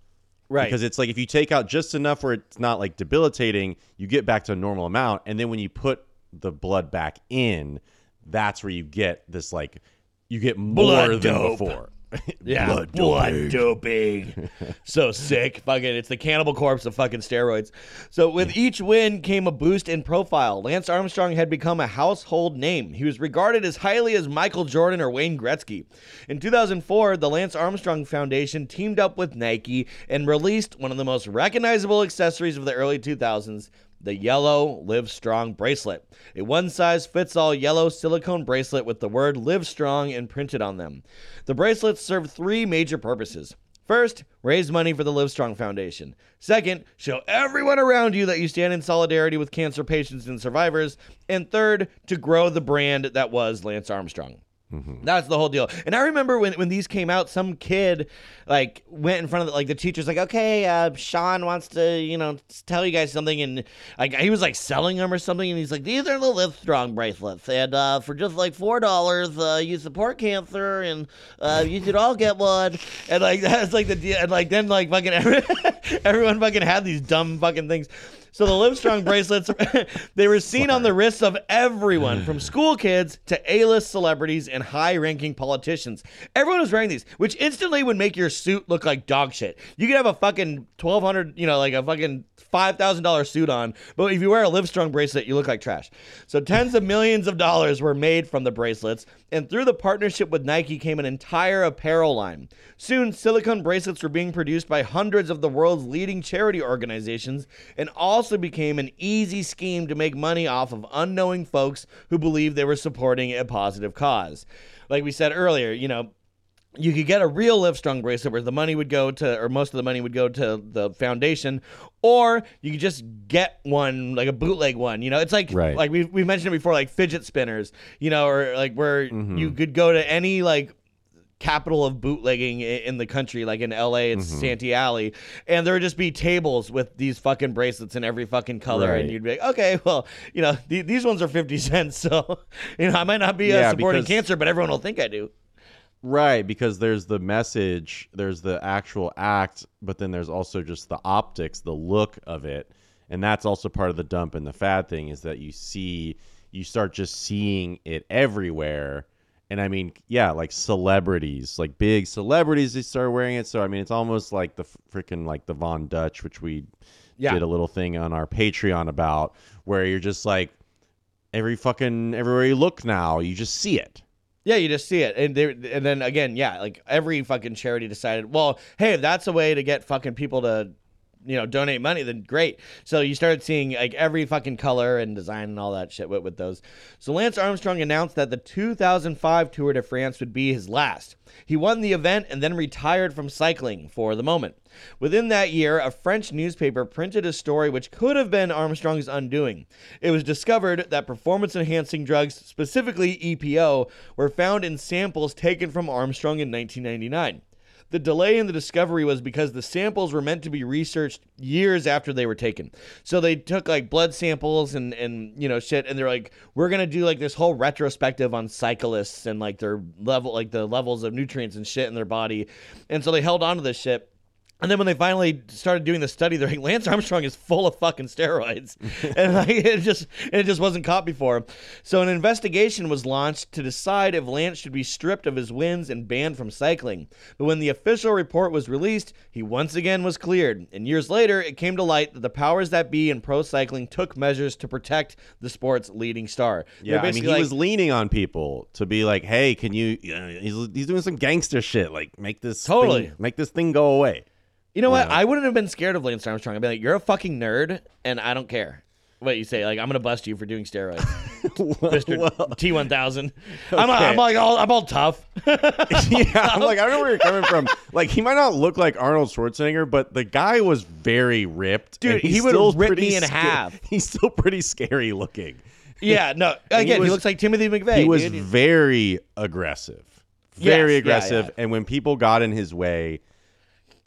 Right.
Because it's like if you take out just enough where it's not like debilitating, you get back to a normal amount. And then when you put the blood back in, that's where you get this like you get more
Blood
than
dope.
before.
Yeah,
Blood
blood doping. so sick. Fucking, it's the cannibal corpse of fucking steroids. So with each win came a boost in profile. Lance Armstrong had become a household name. He was regarded as highly as Michael Jordan or Wayne Gretzky. In 2004, the Lance Armstrong Foundation teamed up with Nike and released one of the most recognizable accessories of the early 2000s, the yellow Live Strong bracelet. A one size fits all yellow silicone bracelet with the word Live Strong imprinted on them. The bracelets serve three major purposes. First, raise money for the Live Strong Foundation. Second, show everyone around you that you stand in solidarity with cancer patients and survivors. And third, to grow the brand that was Lance Armstrong. That's the whole deal. And I remember when, when these came out, some kid like went in front of the, like the teacher's like, okay, uh, Sean wants to you know tell you guys something, and like he was like selling them or something, and he's like, these are the Live Strong bracelets, and uh, for just like four dollars, uh, you support cancer, and uh, you should all get one, and like that's like the deal, and like then like fucking every, everyone fucking had these dumb fucking things. So the Livestrong bracelets, they were seen on the wrists of everyone from school kids to A-list celebrities and high-ranking politicians. Everyone was wearing these, which instantly would make your suit look like dog shit. You could have a fucking 1200, you know, like a fucking $5,000 suit on, but if you wear a Livestrong bracelet, you look like trash. So tens of millions of dollars were made from the bracelets, and through the partnership with Nike came an entire apparel line. Soon, silicone bracelets were being produced by hundreds of the world's leading charity organizations and also became an easy scheme to make money off of unknowing folks who believed they were supporting a positive cause. Like we said earlier, you know, you could get a real Livestrong bracelet where the money would go to, or most of the money would go to the foundation, or you could just get one, like a bootleg one. You know, it's like,
Right.
like we we mentioned it before, like fidget spinners. You know, or like where you could go to any like capital of bootlegging in the country, like in LA, it's Santee Alley, and there would just be tables with these fucking bracelets in every fucking color, and you'd be like, okay, well, you know, th- these ones are fifty cents, so you know, I might not be uh, supporting
because-
cancer, but everyone will think I do.
Right, because there's the message, there's the actual act, but then there's also just the optics, the look of it. And that's also part of the dump and the fad thing is that you see you start just seeing it everywhere. And I mean, yeah, like celebrities, like big celebrities they start wearing it. So I mean, it's almost like the freaking like the Von Dutch, which we
Yeah.
did a little thing on our Patreon about where you're just like every fucking everywhere you look now, you just see it.
Yeah, you just see it, and and then again, yeah, like every fucking charity decided, well, hey, if that's a way to get fucking people to, you know, donate money, then great. So you started seeing like every fucking color and design and all that shit with, with those. So Lance Armstrong announced that the 2005 Tour de France would be his last. He won the event and then retired from cycling for the moment. Within that year, a French newspaper printed a story which could have been Armstrong's undoing. It was discovered that performance enhancing drugs, specifically EPO, were found in samples taken from Armstrong in 1999. The delay in the discovery was because the samples were meant to be researched years after they were taken. So they took like blood samples and and you know shit and they're like we're to do like this whole retrospective on cyclists and like their level like the levels of nutrients and shit in their body. And so they held on to this shit. And then when they finally started doing the study, they're like, Lance Armstrong is full of fucking steroids, and like it just it just wasn't caught before. So an investigation was launched to decide if Lance should be stripped of his wins and banned from cycling. But when the official report was released, he once again was cleared. And years later, it came to light that the powers that be in pro cycling took measures to protect the sport's leading star.
Yeah, I mean, he
like-
was leaning on people to be like, "Hey, can you?" Uh, he's he's doing some gangster shit. Like, make this
Totally.
thing, make this thing go away.
You know what?
Yeah.
I wouldn't have been scared of Lance Armstrong. I'd be like, "You're a fucking nerd, and I don't care what you say. Like, I'm gonna bust you for doing steroids, Mister T1000. I'm, I'm like all I'm all tough.
yeah, I'm like, I don't know where you're coming from. Like, he might not look like Arnold Schwarzenegger, but the guy was very ripped.
Dude, he would rip me in
sca-
half.
He's still pretty scary looking.
yeah, no. Again, he,
was-
looks like Timothy McVeigh.
he was
dude.
very aggressive, very
Yes, yeah,
aggressive.
yeah.
And when people got in his way,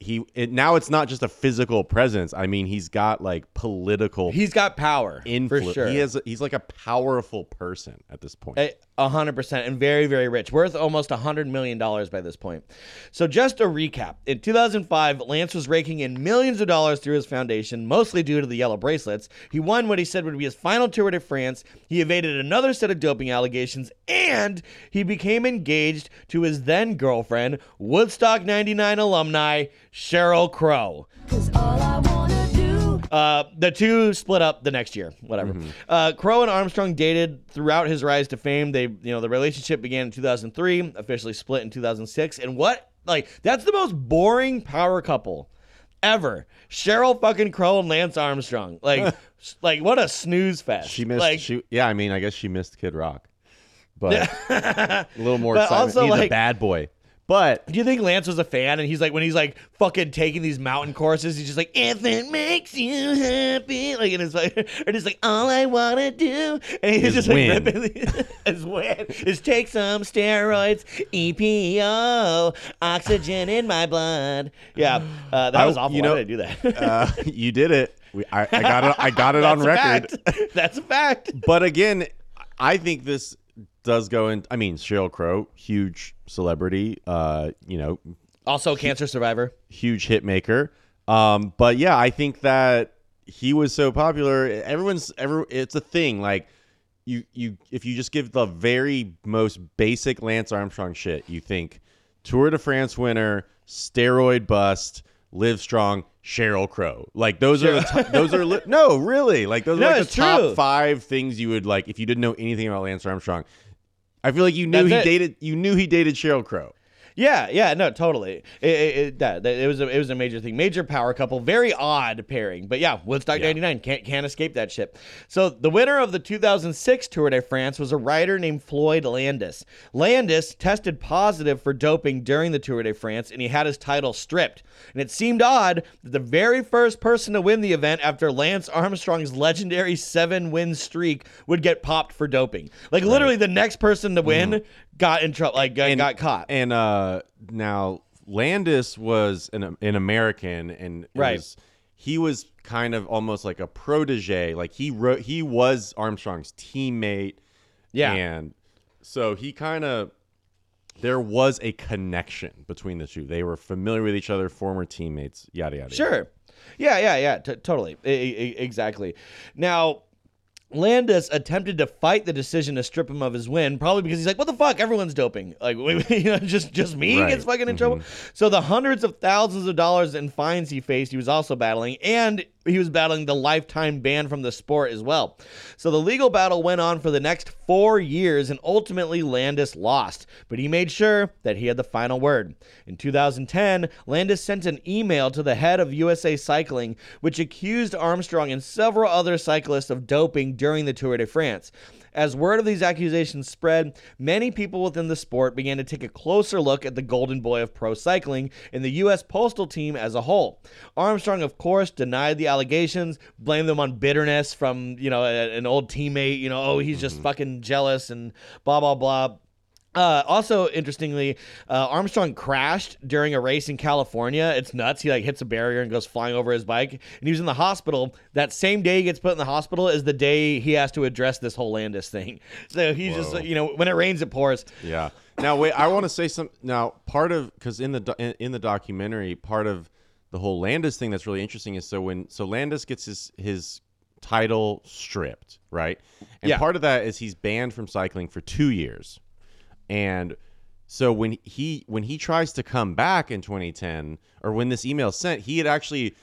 he it, now it's not just a physical presence. I mean, he's got like political
He's got power
influence.
for sure.
He has he's like a powerful person at this point.
A- hundred percent, and very, very rich, worth almost a hundred million dollars by this point. So, just a recap: in 2005, Lance was raking in millions of dollars through his foundation, mostly due to the yellow bracelets. He won what he said would be his final tour de France. He evaded another set of doping allegations, and he became engaged to his then girlfriend, Woodstock '99 alumni Sheryl Crow.
Cause all I wanna do
Uh, the two split up the next year. Whatever. Uh, Crow and Armstrong dated throughout his rise to fame. They, you know, the relationship began in 2003, officially split in 2006. And what, like, that's the most boring power couple ever. Sheryl fucking Crow and Lance Armstrong. Like, like what a snooze fest.
she missed.
Like,
she yeah. I mean, I guess she missed Kid Rock, but a little more
But
excitement.
also,
He's a
like-
bad boy. But
do you think Lance was a fan? And he's like, when he's like fucking taking these mountain courses, he's just like, if it makes you happy, like, and it's like, or just like, all I wanna do, and he's
Is
just
win.
like, ripping, is win, is take some steroids, EPO, oxygen in my blood. Yeah, uh, that
I-
was awful.
you
Why
know-
did I do that?
uh, you did it. We, I, I got it. I got it on record.
fact. That's a fact.
But again, I think this does go in. I mean, Sheryl Crow, huge celebrity. Uh, you know,
Also, cancer survivor.
huge hit maker. Um, but yeah, I think that he was so popular. Everyone's ever. It's a thing. Like you, you. If you just give the very most basic Lance Armstrong shit, you think Tour de France winner, steroid bust, live strong. Sheryl Crow, like those are the top, those are li- no really like those
No,
are like the top
true.
five things you would like if you didn't know anything about Lance Armstrong. I feel like you knew
That's
he
it.
dated you knew he dated Sheryl Crow.
Yeah, yeah, no, totally. It, it, it, that, that- it was a, it was a major thing, major power couple, very odd pairing. But yeah, Woodstock
Yeah.
'99 can't can't escape that shit. So the winner of the 2006 Tour de France was a rider named Floyd Landis. Landis tested positive for doping during the Tour de France, and he had his title stripped. And it seemed odd that the very first person to win the event after Lance Armstrong's legendary seven-win streak would get popped for doping. Like literally, the next person to win mm-hmm. Got in trouble, like got, got caught.
And uh, now Landis was an an American, and
Right.
was- he was kind of almost like a protege. Like he wrote, he was Armstrong's teammate.
Yeah.
and so he kind of there was a connection between the two. They were familiar with each other, former teammates. Yada yada. yada.
Sure. Yeah, yeah, yeah. T- totally. I- I- exactly. Now, Landis attempted to fight the decision to strip him of his win, probably because he's like, "What the fuck? Everyone's doping. Like, you know, just just me
Right.
gets fucking in trouble." Mm-hmm. So the hundreds of thousands of dollars in fines he faced, he was also battling, and he was battling the lifetime ban from the sport as well. So the legal battle went on for the next four years, and ultimately Landis lost. But he made sure that he had the final word. In 2010, Landis sent an email to the head of USA Cycling, which accused Armstrong and several other cyclists of doping during the Tour de France. As word of these accusations spread, many people within the sport began to take a closer look at the golden boy of pro cycling and the U.S. postal team as a whole. Armstrong, of course, denied the allegations, blamed them on bitterness from you know a- an old teammate. You know, oh he's just mm-hmm. fucking jealous and blah blah blah. Uh, also, interestingly, uh, Armstrong crashed during a race in California. It's nuts. He like hits a barrier and goes flying over his bike, and he was in the hospital. That same day he gets put in the hospital is the day he has to address this whole Landis thing. So he's
Whoa.
just you know when it rains it pours.
Yeah. Now wait, I want to say some. Now part of because in the do- in, in the documentary, part of the whole Landis thing that's really interesting is so when so Landis gets his his title stripped, right? And
Yeah.
part of that is he's banned from cycling for two years, and so when he when he tries to come back in 2010 or when this email sent, he had actually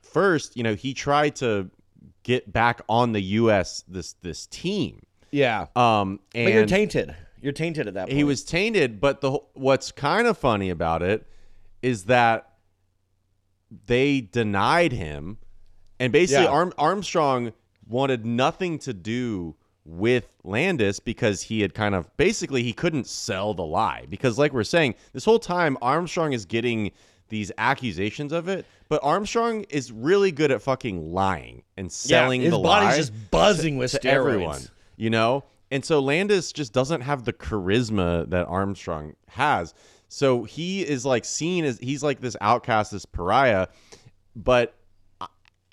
first, you know, he tried to get back on the U.S. this this team.
Yeah,
Um, and
but you're tainted. You're tainted at that point.
he was tainted but the what's kind of funny about it is that they denied him and basically
Yeah.
Arm, armstrong wanted nothing to do with landis because he had kind of basically he couldn't sell the lie because like we're saying this whole time armstrong is getting these accusations of it but armstrong is really good at fucking lying and selling
yeah, his
the
body's
lie
just buzzing with
to
steroids.
everyone, you know? And so Landis just doesn't have the charisma that Armstrong has. So he is like seen as he's like this outcast, this pariah. But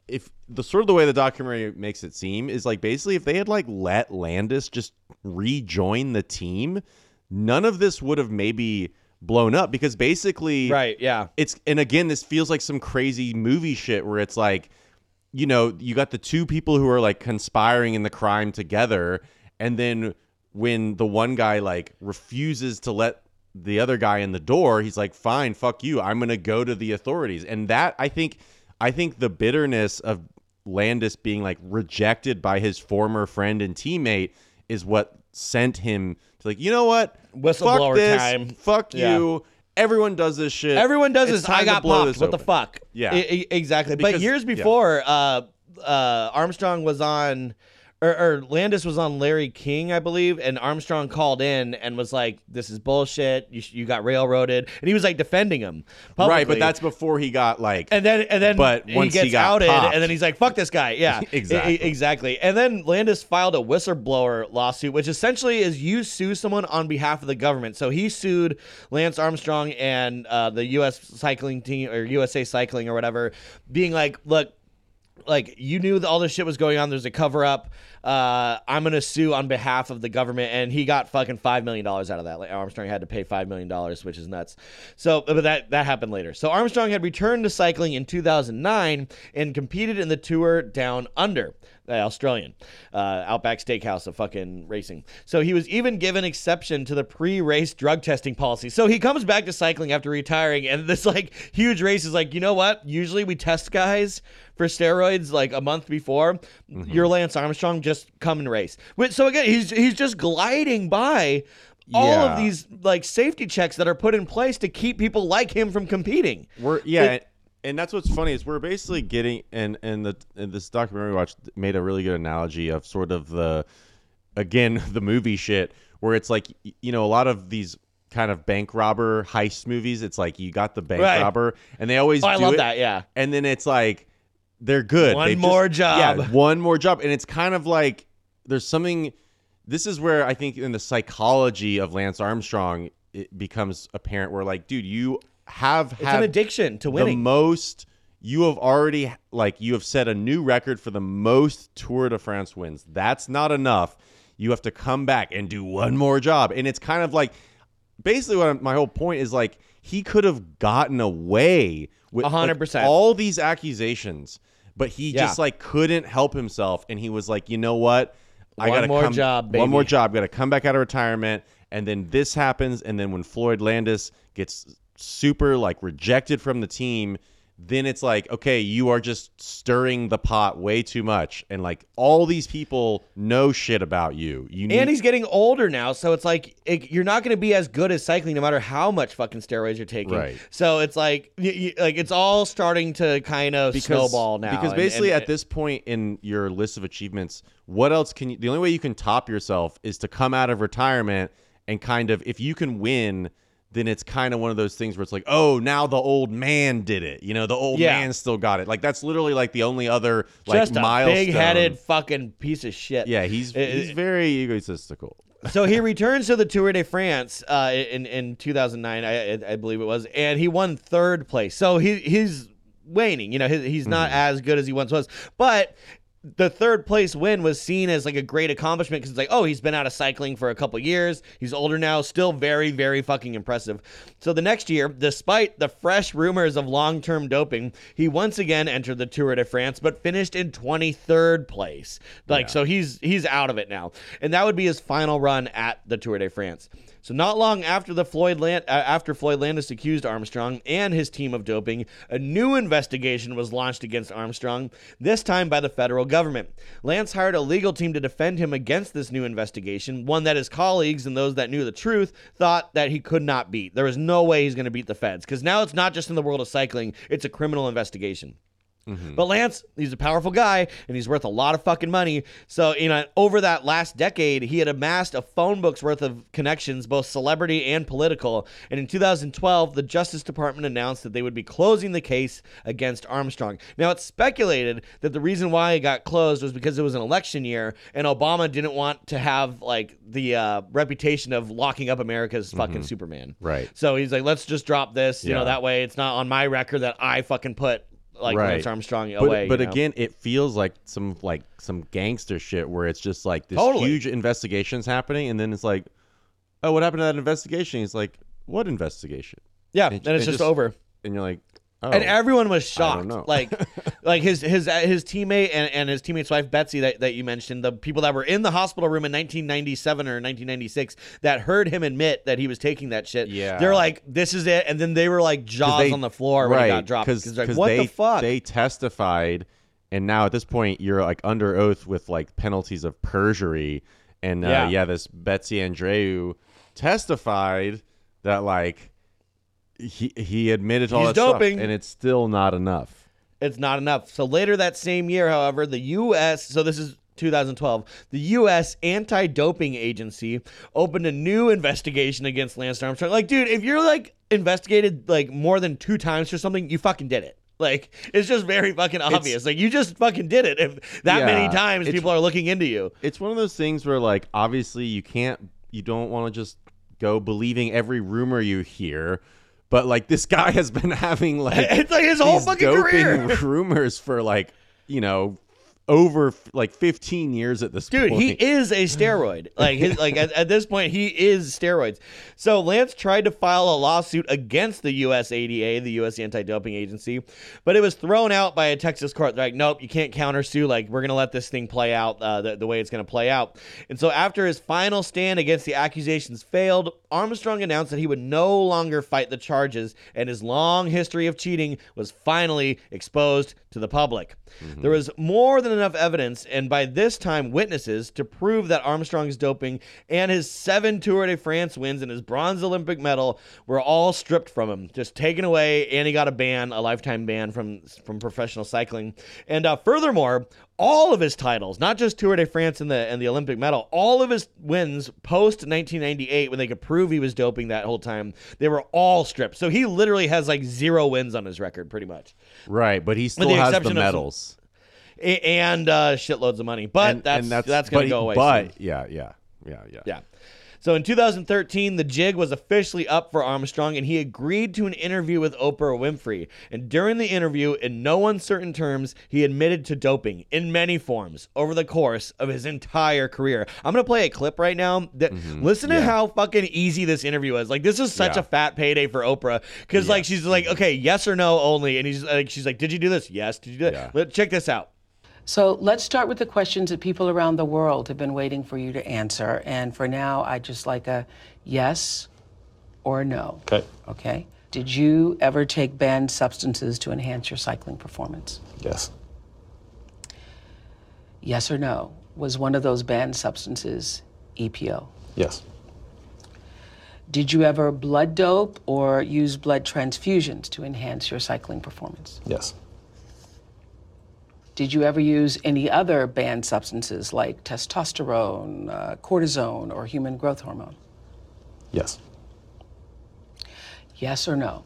if the sort of the way the documentary makes it seem is like basically if they had like let Landis just rejoin the team, none of this would have maybe blown up because basically
Right. Yeah.
it's and again this feels like some crazy movie shit where it's like you know you got the two people who are like conspiring in the crime together and then when the one guy like refuses to let the other guy in the door he's like fine fuck you i'm gonna go to the authorities and that i think i think the bitterness of landis being like rejected by his former friend and teammate is what sent him to like you know what
Whistleblower
fuck this,
time.
fuck
Yeah.
you everyone does this shit
Everyone does
It's
this. I got popped. What the fuck?
Yeah.
I- I- exactly. but
Because-
years
yeah.
before, uh, uh, Armstrong was on, or, or Landis was on Larry King, I believe, and Armstrong called in and was like, "This is bullshit. You, you got railroaded," and he was like defending him.
right but that's before he got like
And then, and then,
But once he
gets
got
outed,
popped-
and then he's like, "Fuck this guy." Yeah,
Exactly.
Exactly. And then Landis filed a whistleblower lawsuit, which essentially is you sue someone on behalf of the government. So he sued Lance Armstrong and uh, the U.S. cycling team or USA Cycling or whatever, being like, "Look, like you knew all this shit was going on. There's a cover up. Uh, I'm gonna sue on behalf of the government, and he got fucking five million dollars out of that. Like Armstrong had to pay five million dollars, which is nuts. So, but that that happened later. So Armstrong had returned to cycling in 2009 and competed in the Tour Down Under, Australian uh, Outback Steakhouse of fucking racing. So he was even given exception to the pre-race drug testing policy. So he comes back to cycling after retiring, and this like huge race is like, you know what? Usually we test guys for steroids like a month before. You're Lance Armstrong, just come and race. So again, he's he's just gliding by all of these like safety checks that are put in place to keep people like him from competing.
We're yeah, and that's what's funny is we're basically getting and and the and this documentary we watched made a really good analogy of sort of the again the movie shit where it's like you know a lot of these kind of bank robber heist movies it's like you got the bank
Right.
robber and they always
Oh, I love
it,
that. Yeah.
and then it's like they're good
One
They've
more
just-
job.
yeah one more job and it's kind of like there's something this is where i think in the psychology of lance armstrong it becomes apparent where like dude you have
It's
had
an addiction to winning.
the most you have already like you have set a new record for the most Tour de France wins. That's not enough. You have to come back and do one more job. And it's kind of like basically what I'm- my whole point is like he could have gotten away with
A hundred
like,
percent.
all these accusations, but he
Yeah.
just like couldn't help himself and he was like, "You know what? I got
more
come
job,
One more job. Got to come back out of retirement and then this happens and then when Floyd Landis gets super like rejected from the team then it's like okay you are just stirring the pot way too much and like all these people know shit about you you need
and he's getting older now, so it's like it, you're not going to be as good as cycling no matter how much fucking steroids you're taking.
Right.
So it's like, like it's all starting to kind of snowball now.
Because
and-
basically,
and-
at this point in your list of achievements, what else can you? The only way you can top yourself is to come out of retirement and kind of, if you can win, then it's kind of one of those things where it's like, oh, now the old man did it. You know, the old
Yeah.
man still got it. Like that's literally like the only other like
just a
milestone.
big-headed fucking piece of shit.
Yeah, he's
It-
he's
it-
very egotistical.
so he returns to the Tour de France uh, in in 2009, I, I- I believe it was, and he won third place. So he he's waning. You know, he, he's not
Mm-hmm.
as good as he once was, but. The third place win was seen as like a great accomplishment because it's like, oh, he's been out of cycling for a couple years. He's older now, still very, very fucking impressive. So the next year, despite the fresh rumors of long term doping, he once again entered the Tour de France, but finished in 23rd place. Like, so he's he's out of it now, and that would be his final run at the Tour de France. So not long after the Floyd uh, after Floyd Landis accused Armstrong and his team of doping, a new investigation was launched against Armstrong. This time by the federal government. Lance hired a legal team to defend him against this new investigation, one that his colleagues and those that knew the truth thought that he could not beat. There was no way he's going to beat the feds because now it's not just in the world of cycling; it's a criminal investigation. But Lance, he's a powerful guy and he's worth a lot of fucking money. So, you know, over that last decade, he had amassed a phone book's worth of connections, both celebrity and political. And in 2012, the Justice Department announced that they would be closing the case against Armstrong. Now, it's speculated that the reason why it got closed was because it was an election year and Obama didn't want to have like the uh, reputation of locking up America's fucking Superman.
Right.
So he's like, let's just drop this, you know, that way it's not on my record that I fucking put like
Right.
Lance Armstrong
But,
away.
but
you know?
again, it feels like some like some gangster shit where it's just like this
Totally.
huge investigation's happening, and then it's like, oh, what happened to that investigation? He's like, what investigation?
yeah,
it-
and it's
it
just,
just-
over.
And you're like, oh,
and everyone was shocked. Like, like his his uh, his teammate and, and his teammate's wife Betsy that, that you mentioned, the people that were in the hospital room in 1997 or 1996 that heard him admit that he was taking that shit.
Yeah.
they're like, "This is it," and then they were like jaws
they-
on the floor when
right,
he got dropped.
Because
like, what
they,
the fuck?
They testified, and now at this point, you're like under oath with like penalties of perjury. And uh,
Yeah.
yeah. this Betsy Andreu testified that like he he admitted all
He's
that stuff,
doping.
and it's still not enough.
It's not enough. So later that same year, however, the U.S. So this is 2012. The U.S. Anti-Doping Agency opened a new investigation against Lance Armstrong. Like, dude, if you're like investigated like more than two times for something, you fucking did it. Like, it's just very fucking obvious. like, you just fucking did it. If that
Yeah,
many times
it's-
people are looking into you.
it's one of those things where like obviously you can't you don't want to just go believing every rumor you hear but like this guy has been having like
It's like his whole fucking career.
rumors for like you know over like 15 years at this
Dude,
point
he is a steroid. Like his, like at, at this point, he is steroids. So Lance tried to file a lawsuit against the U.S. ADA, the U.S. Anti-Doping Agency, but it was thrown out by a Texas court. They're like, nope, you can't countersue. Like we're gonna let this thing play out uh, the, the way it's gonna play out. And so after his final stand against the accusations failed, Armstrong announced that he would no longer fight the charges, and his long history of cheating was finally exposed to the public. There was more than enough evidence, and by this time, witnesses to prove that Armstrong's doping and his seven Tour de France wins and his bronze Olympic medal were all stripped from him, just taken away, and he got a ban, a lifetime ban from from professional cycling. And uh, furthermore, all of his titles, not just Tour de France and the and the Olympic medal, all of his wins post 1998 when they could prove he was doping that whole time, they were all stripped. So he literally has like zero wins on his record, pretty much,
right but he still has the
some-
medals
A- and uh, shitloads of money. But
and,
that's,
and
that's gonna
but-
go away.
but
soon.
yeah yeah yeah yeah
Yeah. So in 2013, the jig was officially up for Armstrong, and he agreed to an interview with Oprah Winfrey. And during the interview, in no uncertain terms, he admitted to doping in many forms over the course of his entire career. I'm gonna play a clip right now. That listen to
Mm-hmm. Yeah.
how fucking easy this interview is. Like this is such
Yeah.
a fat payday for Oprah because like she's like, okay, yes or no only, and he's like, she's like, did you do this? Yes. Did you do?
Yeah.
Let- Check this out.
So let's start with the questions that people around the world have been waiting for you to answer. And for now, I just like a yes or a no.
Okay.
Okay. Did you ever take banned substances to enhance your cycling performance?
Yes.
Yes or no? Was one of those banned substances EPO?
Yes.
Did you ever blood dope or use blood transfusions to enhance your cycling performance?
Yes.
Did you ever use any other banned substances like testosterone, uh, cortisone, or human growth hormone?
Yes.
Yes or no?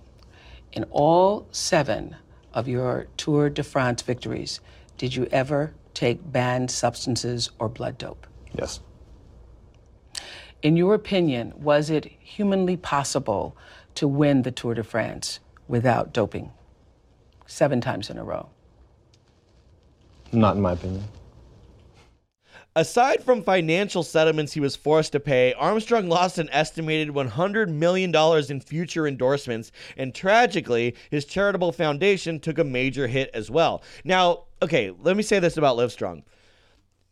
In all seven of your Tour de France victories, did you ever take banned substances or blood dope?
Yes.
In your opinion, was it humanly possible to win the Tour de France without doping seven times in a row?
Not in my opinion.
Aside from financial settlements he was forced to pay, Armstrong lost an estimated $100 million in future endorsements, and tragically, his charitable foundation took a major hit as well. Now, okay, let me say this about Livestrong.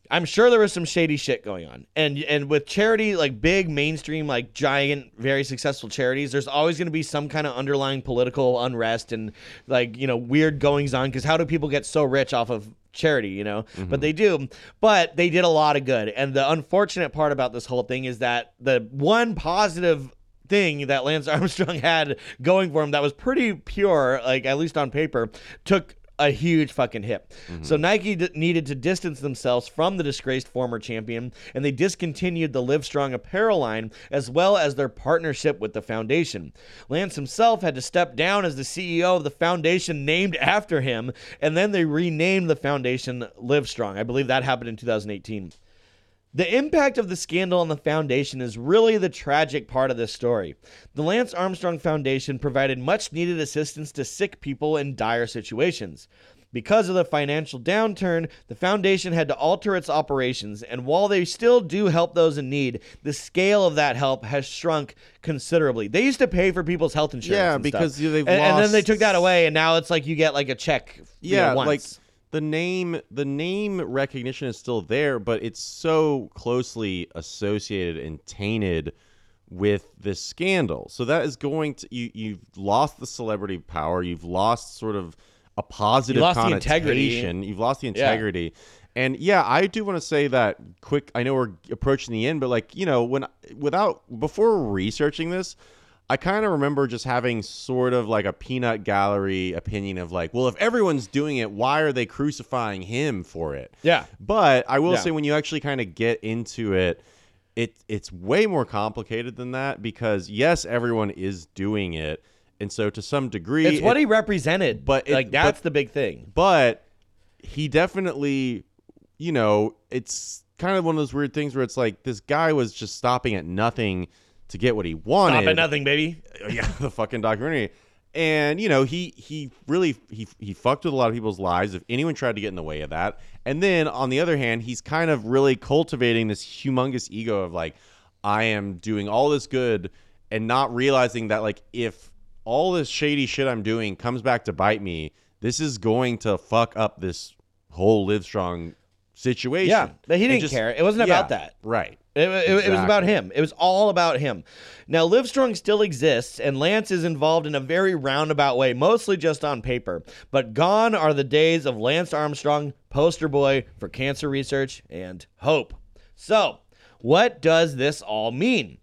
I'm sure there was some shady shit going on. And and with charity, like big mainstream, like giant, very successful charities, there's always gonna be some kind of underlying political unrest and like, you know, weird goings on. Cause how do people get so rich off of charity, you know? Mm-hmm. But they do. But they did a lot of good. And the unfortunate part about this whole thing is that the one positive thing that Lance Armstrong had going for him that was pretty pure, like at least on paper, took a huge fucking hit.
Mm-hmm.
So Nike d- needed to distance themselves from the disgraced former champion, and they discontinued the Livestrong apparel line as well as their partnership with the foundation. Lance himself had to step down as the CEO of the foundation named after him, and then they renamed the foundation Livestrong. I believe that happened in 2018. The impact of the scandal on the foundation is really the tragic part of this story. The Lance Armstrong Foundation provided much needed assistance to sick people in dire situations. Because of the financial downturn, the foundation had to alter its operations, and while they still do help those in need, the scale of that help has shrunk considerably. They used to pay for people's health insurance.
Yeah,
and
because
stuff.
they've
and, and then they took that away, and now it's like you get like a check. you know,
yeah
once.
like the name the name recognition is still there but it's so closely associated and tainted with this scandal so that is going to you you've lost the celebrity power you've lost sort of a positive you
lost the integrity.
you've lost the integrity Yeah. and yeah i do want to say that quick i know we're approaching the end but like you know when without before researching this I kind of remember just having sort of like a peanut gallery opinion of like, well, if everyone's doing it, why are they crucifying him for it?
Yeah.
But I will
Yeah.
say when you actually kind of get into it, it it's way more complicated than that because yes, everyone is doing it, and so to some degree,
it's what
it-
he represented,
but it-
like that's
but-
the big thing.
but he definitely, you know, it's kind of one of those weird things where it's like this guy was just stopping at nothing to get what he wanted.
Stop at nothing, baby.
Uh, yeah, the fucking documentary. And you know, he he really he he fucked with a lot of people's lives if anyone tried to get in the way of that. And then on the other hand, he's kind of really cultivating this humongous ego of like I am doing all this good and not realizing that like if all this shady shit I'm doing comes back to bite me, this is going to fuck up this whole Livestrong situation.
Yeah, but he didn't care. It wasn't about that.
Right.
It, it- it was about him. It was all about him. Now, Livestrong still exists, and Lance is involved in a very roundabout way, mostly just on paper. But gone are the days of Lance Armstrong, poster boy for cancer research and hope. So, what does this all mean?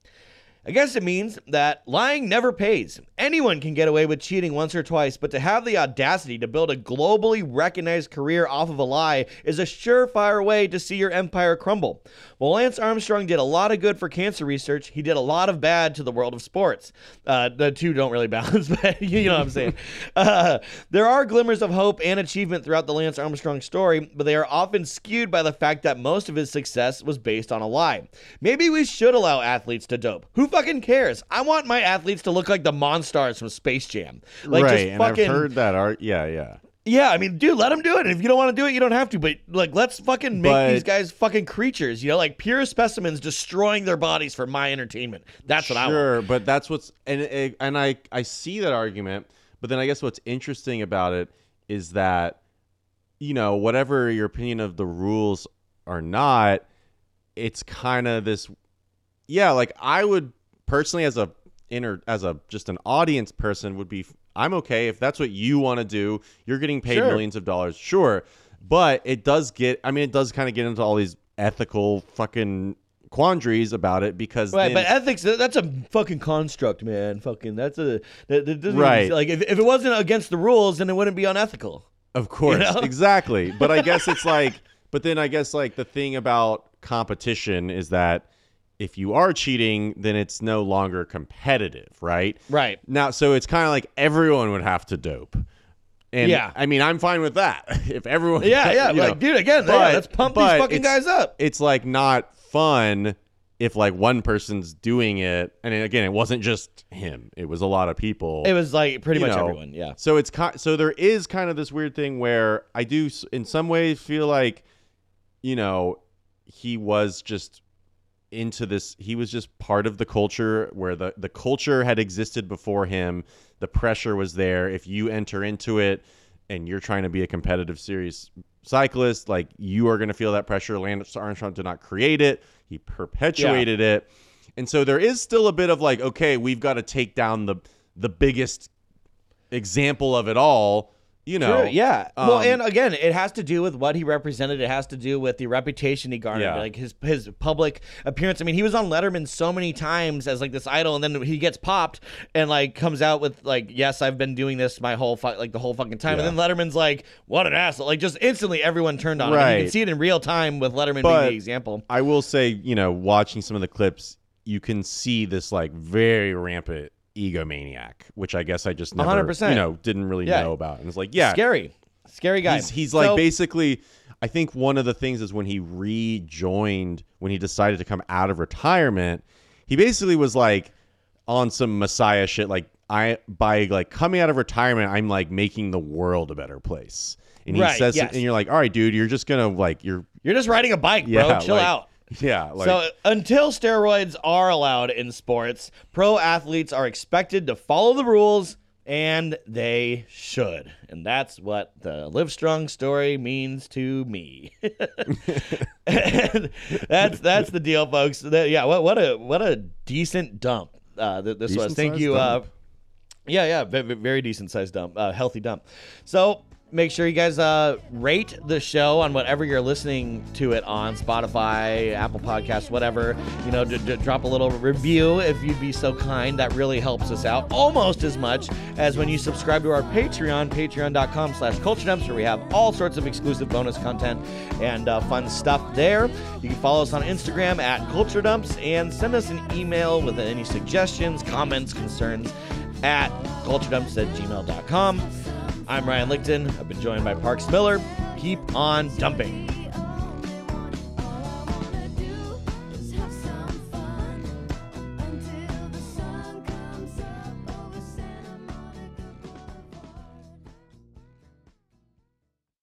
I guess it means that lying never pays. Anyone can get away with cheating once or twice, but to have the audacity to build a globally recognized career off of a lie is a surefire way to see your empire crumble. While Lance Armstrong did a lot of good for cancer research, he did a lot of bad to the world of sports. Uh, the two don't really balance, but you know what I'm saying. Uh, there are glimmers of hope and achievement throughout the Lance Armstrong story, but they are often skewed by the fact that most of his success was based on a lie. Maybe we should allow athletes to dope. Who fucking cares? I want my athletes to look like the Monstars from Space Jam. Like
right.
just
and
fucking
I've heard that art. Yeah, yeah.
yeah, I mean, dude, let them do it. And if you don't want to do it, you don't have to. But like, let's fucking make
But-
these guys fucking creatures. You know, like pure specimens destroying their bodies for my entertainment. That's what I want.
Sure, but that's what's and eh, and I I see that argument, but then I guess what's interesting about it is that you know whatever your opinion of the rules are not, it's kind of this. Yeah, like I would personally, as a inner, as a just an audience person, would be. I'm okay if that's what you want to do. You're getting paid
Sure.
millions of dollars, sure, but it does get. I mean, it does kind of get into all these ethical fucking quandaries about it because
Right,
then-
but ethics that's a fucking construct, man. Fucking, that's a. That, that doesn't even-
Right.
like, if, if it wasn't against the rules, then it wouldn't be unethical.
Of course,
know?
exactly. But I guess it's like, but then I guess like the thing about competition is that if you are cheating, then it's no longer competitive, right?
Right.
Now, so it's kind of like everyone would have to dope. And
Yeah.
I mean, I'm fine with that. if everyone,
Yeah, yeah.
you know.
Like, dude, again, yeah,
But-
let's pump these fucking guys up.
It's like not fun if like one person's doing it, and again, it wasn't just him; it was a lot of people.
It was like pretty much
know,
everyone. Yeah.
So it's ki- so there is kind of this weird thing where I do in some ways feel like you know he was just into this he was just part of the culture where the the culture had existed before him. The pressure was there. If you enter into it and you're trying to be a competitive serious cyclist like you are going to feel that pressure. Lance armstrong did not create it. He perpetuated it. And so there is still a bit of like okay we've got to take down the the biggest example of it all You know,
Sure, yeah. well,
um,
and again, it has to do with what he represented. It has to do with the reputation he garnered,
Yeah.
like his his public appearance. I mean, he was on Letterman so many times as like this idol, and then he gets popped and like comes out with like, "Yes, I've been doing this my whole fu- like the whole fucking time."
Yeah.
And then Letterman's like, "What an asshole!" Like just instantly, everyone turned on him. You can see it in real time with Letterman
But-
being the example.
I will say, you know, watching some of the clips, you can see this like very rampant egomaniac, which I guess I just never,
100%.
you know, didn't really
Yeah.
know about. And it's like, yeah,
Scary, scary guy.
He's, he's like
So-
basically. I think one of the things is when he rejoined, when he decided to come out of retirement, he basically was like on some messiah shit. Like I by like coming out of retirement, I'm like making the world a better place. And he
Right,
says,
yes.
and you're like, all right, dude, you're just gonna like you're
You're just riding a bike, bro.
yeah,
Chill
like-
out.
Yeah, like
so until steroids are allowed in sports, pro athletes are expected to follow the rules, and they should. And that's what the Livestrong story means to me. That's that's the deal, folks. That- yeah, what what a what a decent dump uh, th- this was. Thank you. Uh, yeah, yeah, ve- ve- very decent sized dump, uh, healthy dump. So make sure you guys uh, rate the show on whatever you're listening to it on Spotify, Apple Podcasts, whatever. You know, d- d- drop a little review if you'd be so kind. That really helps us out almost as much as when you subscribe to our Patreon, patreon.com slash culture dumps, where we have all sorts of exclusive bonus content and uh, fun stuff there. You can follow us on Instagram at culture dumps and send us an email with any suggestions, comments, concerns at culturedumps at gmail.com. I'm Ryan Lichten. I've been joined by Parks Miller. Keep on dumping.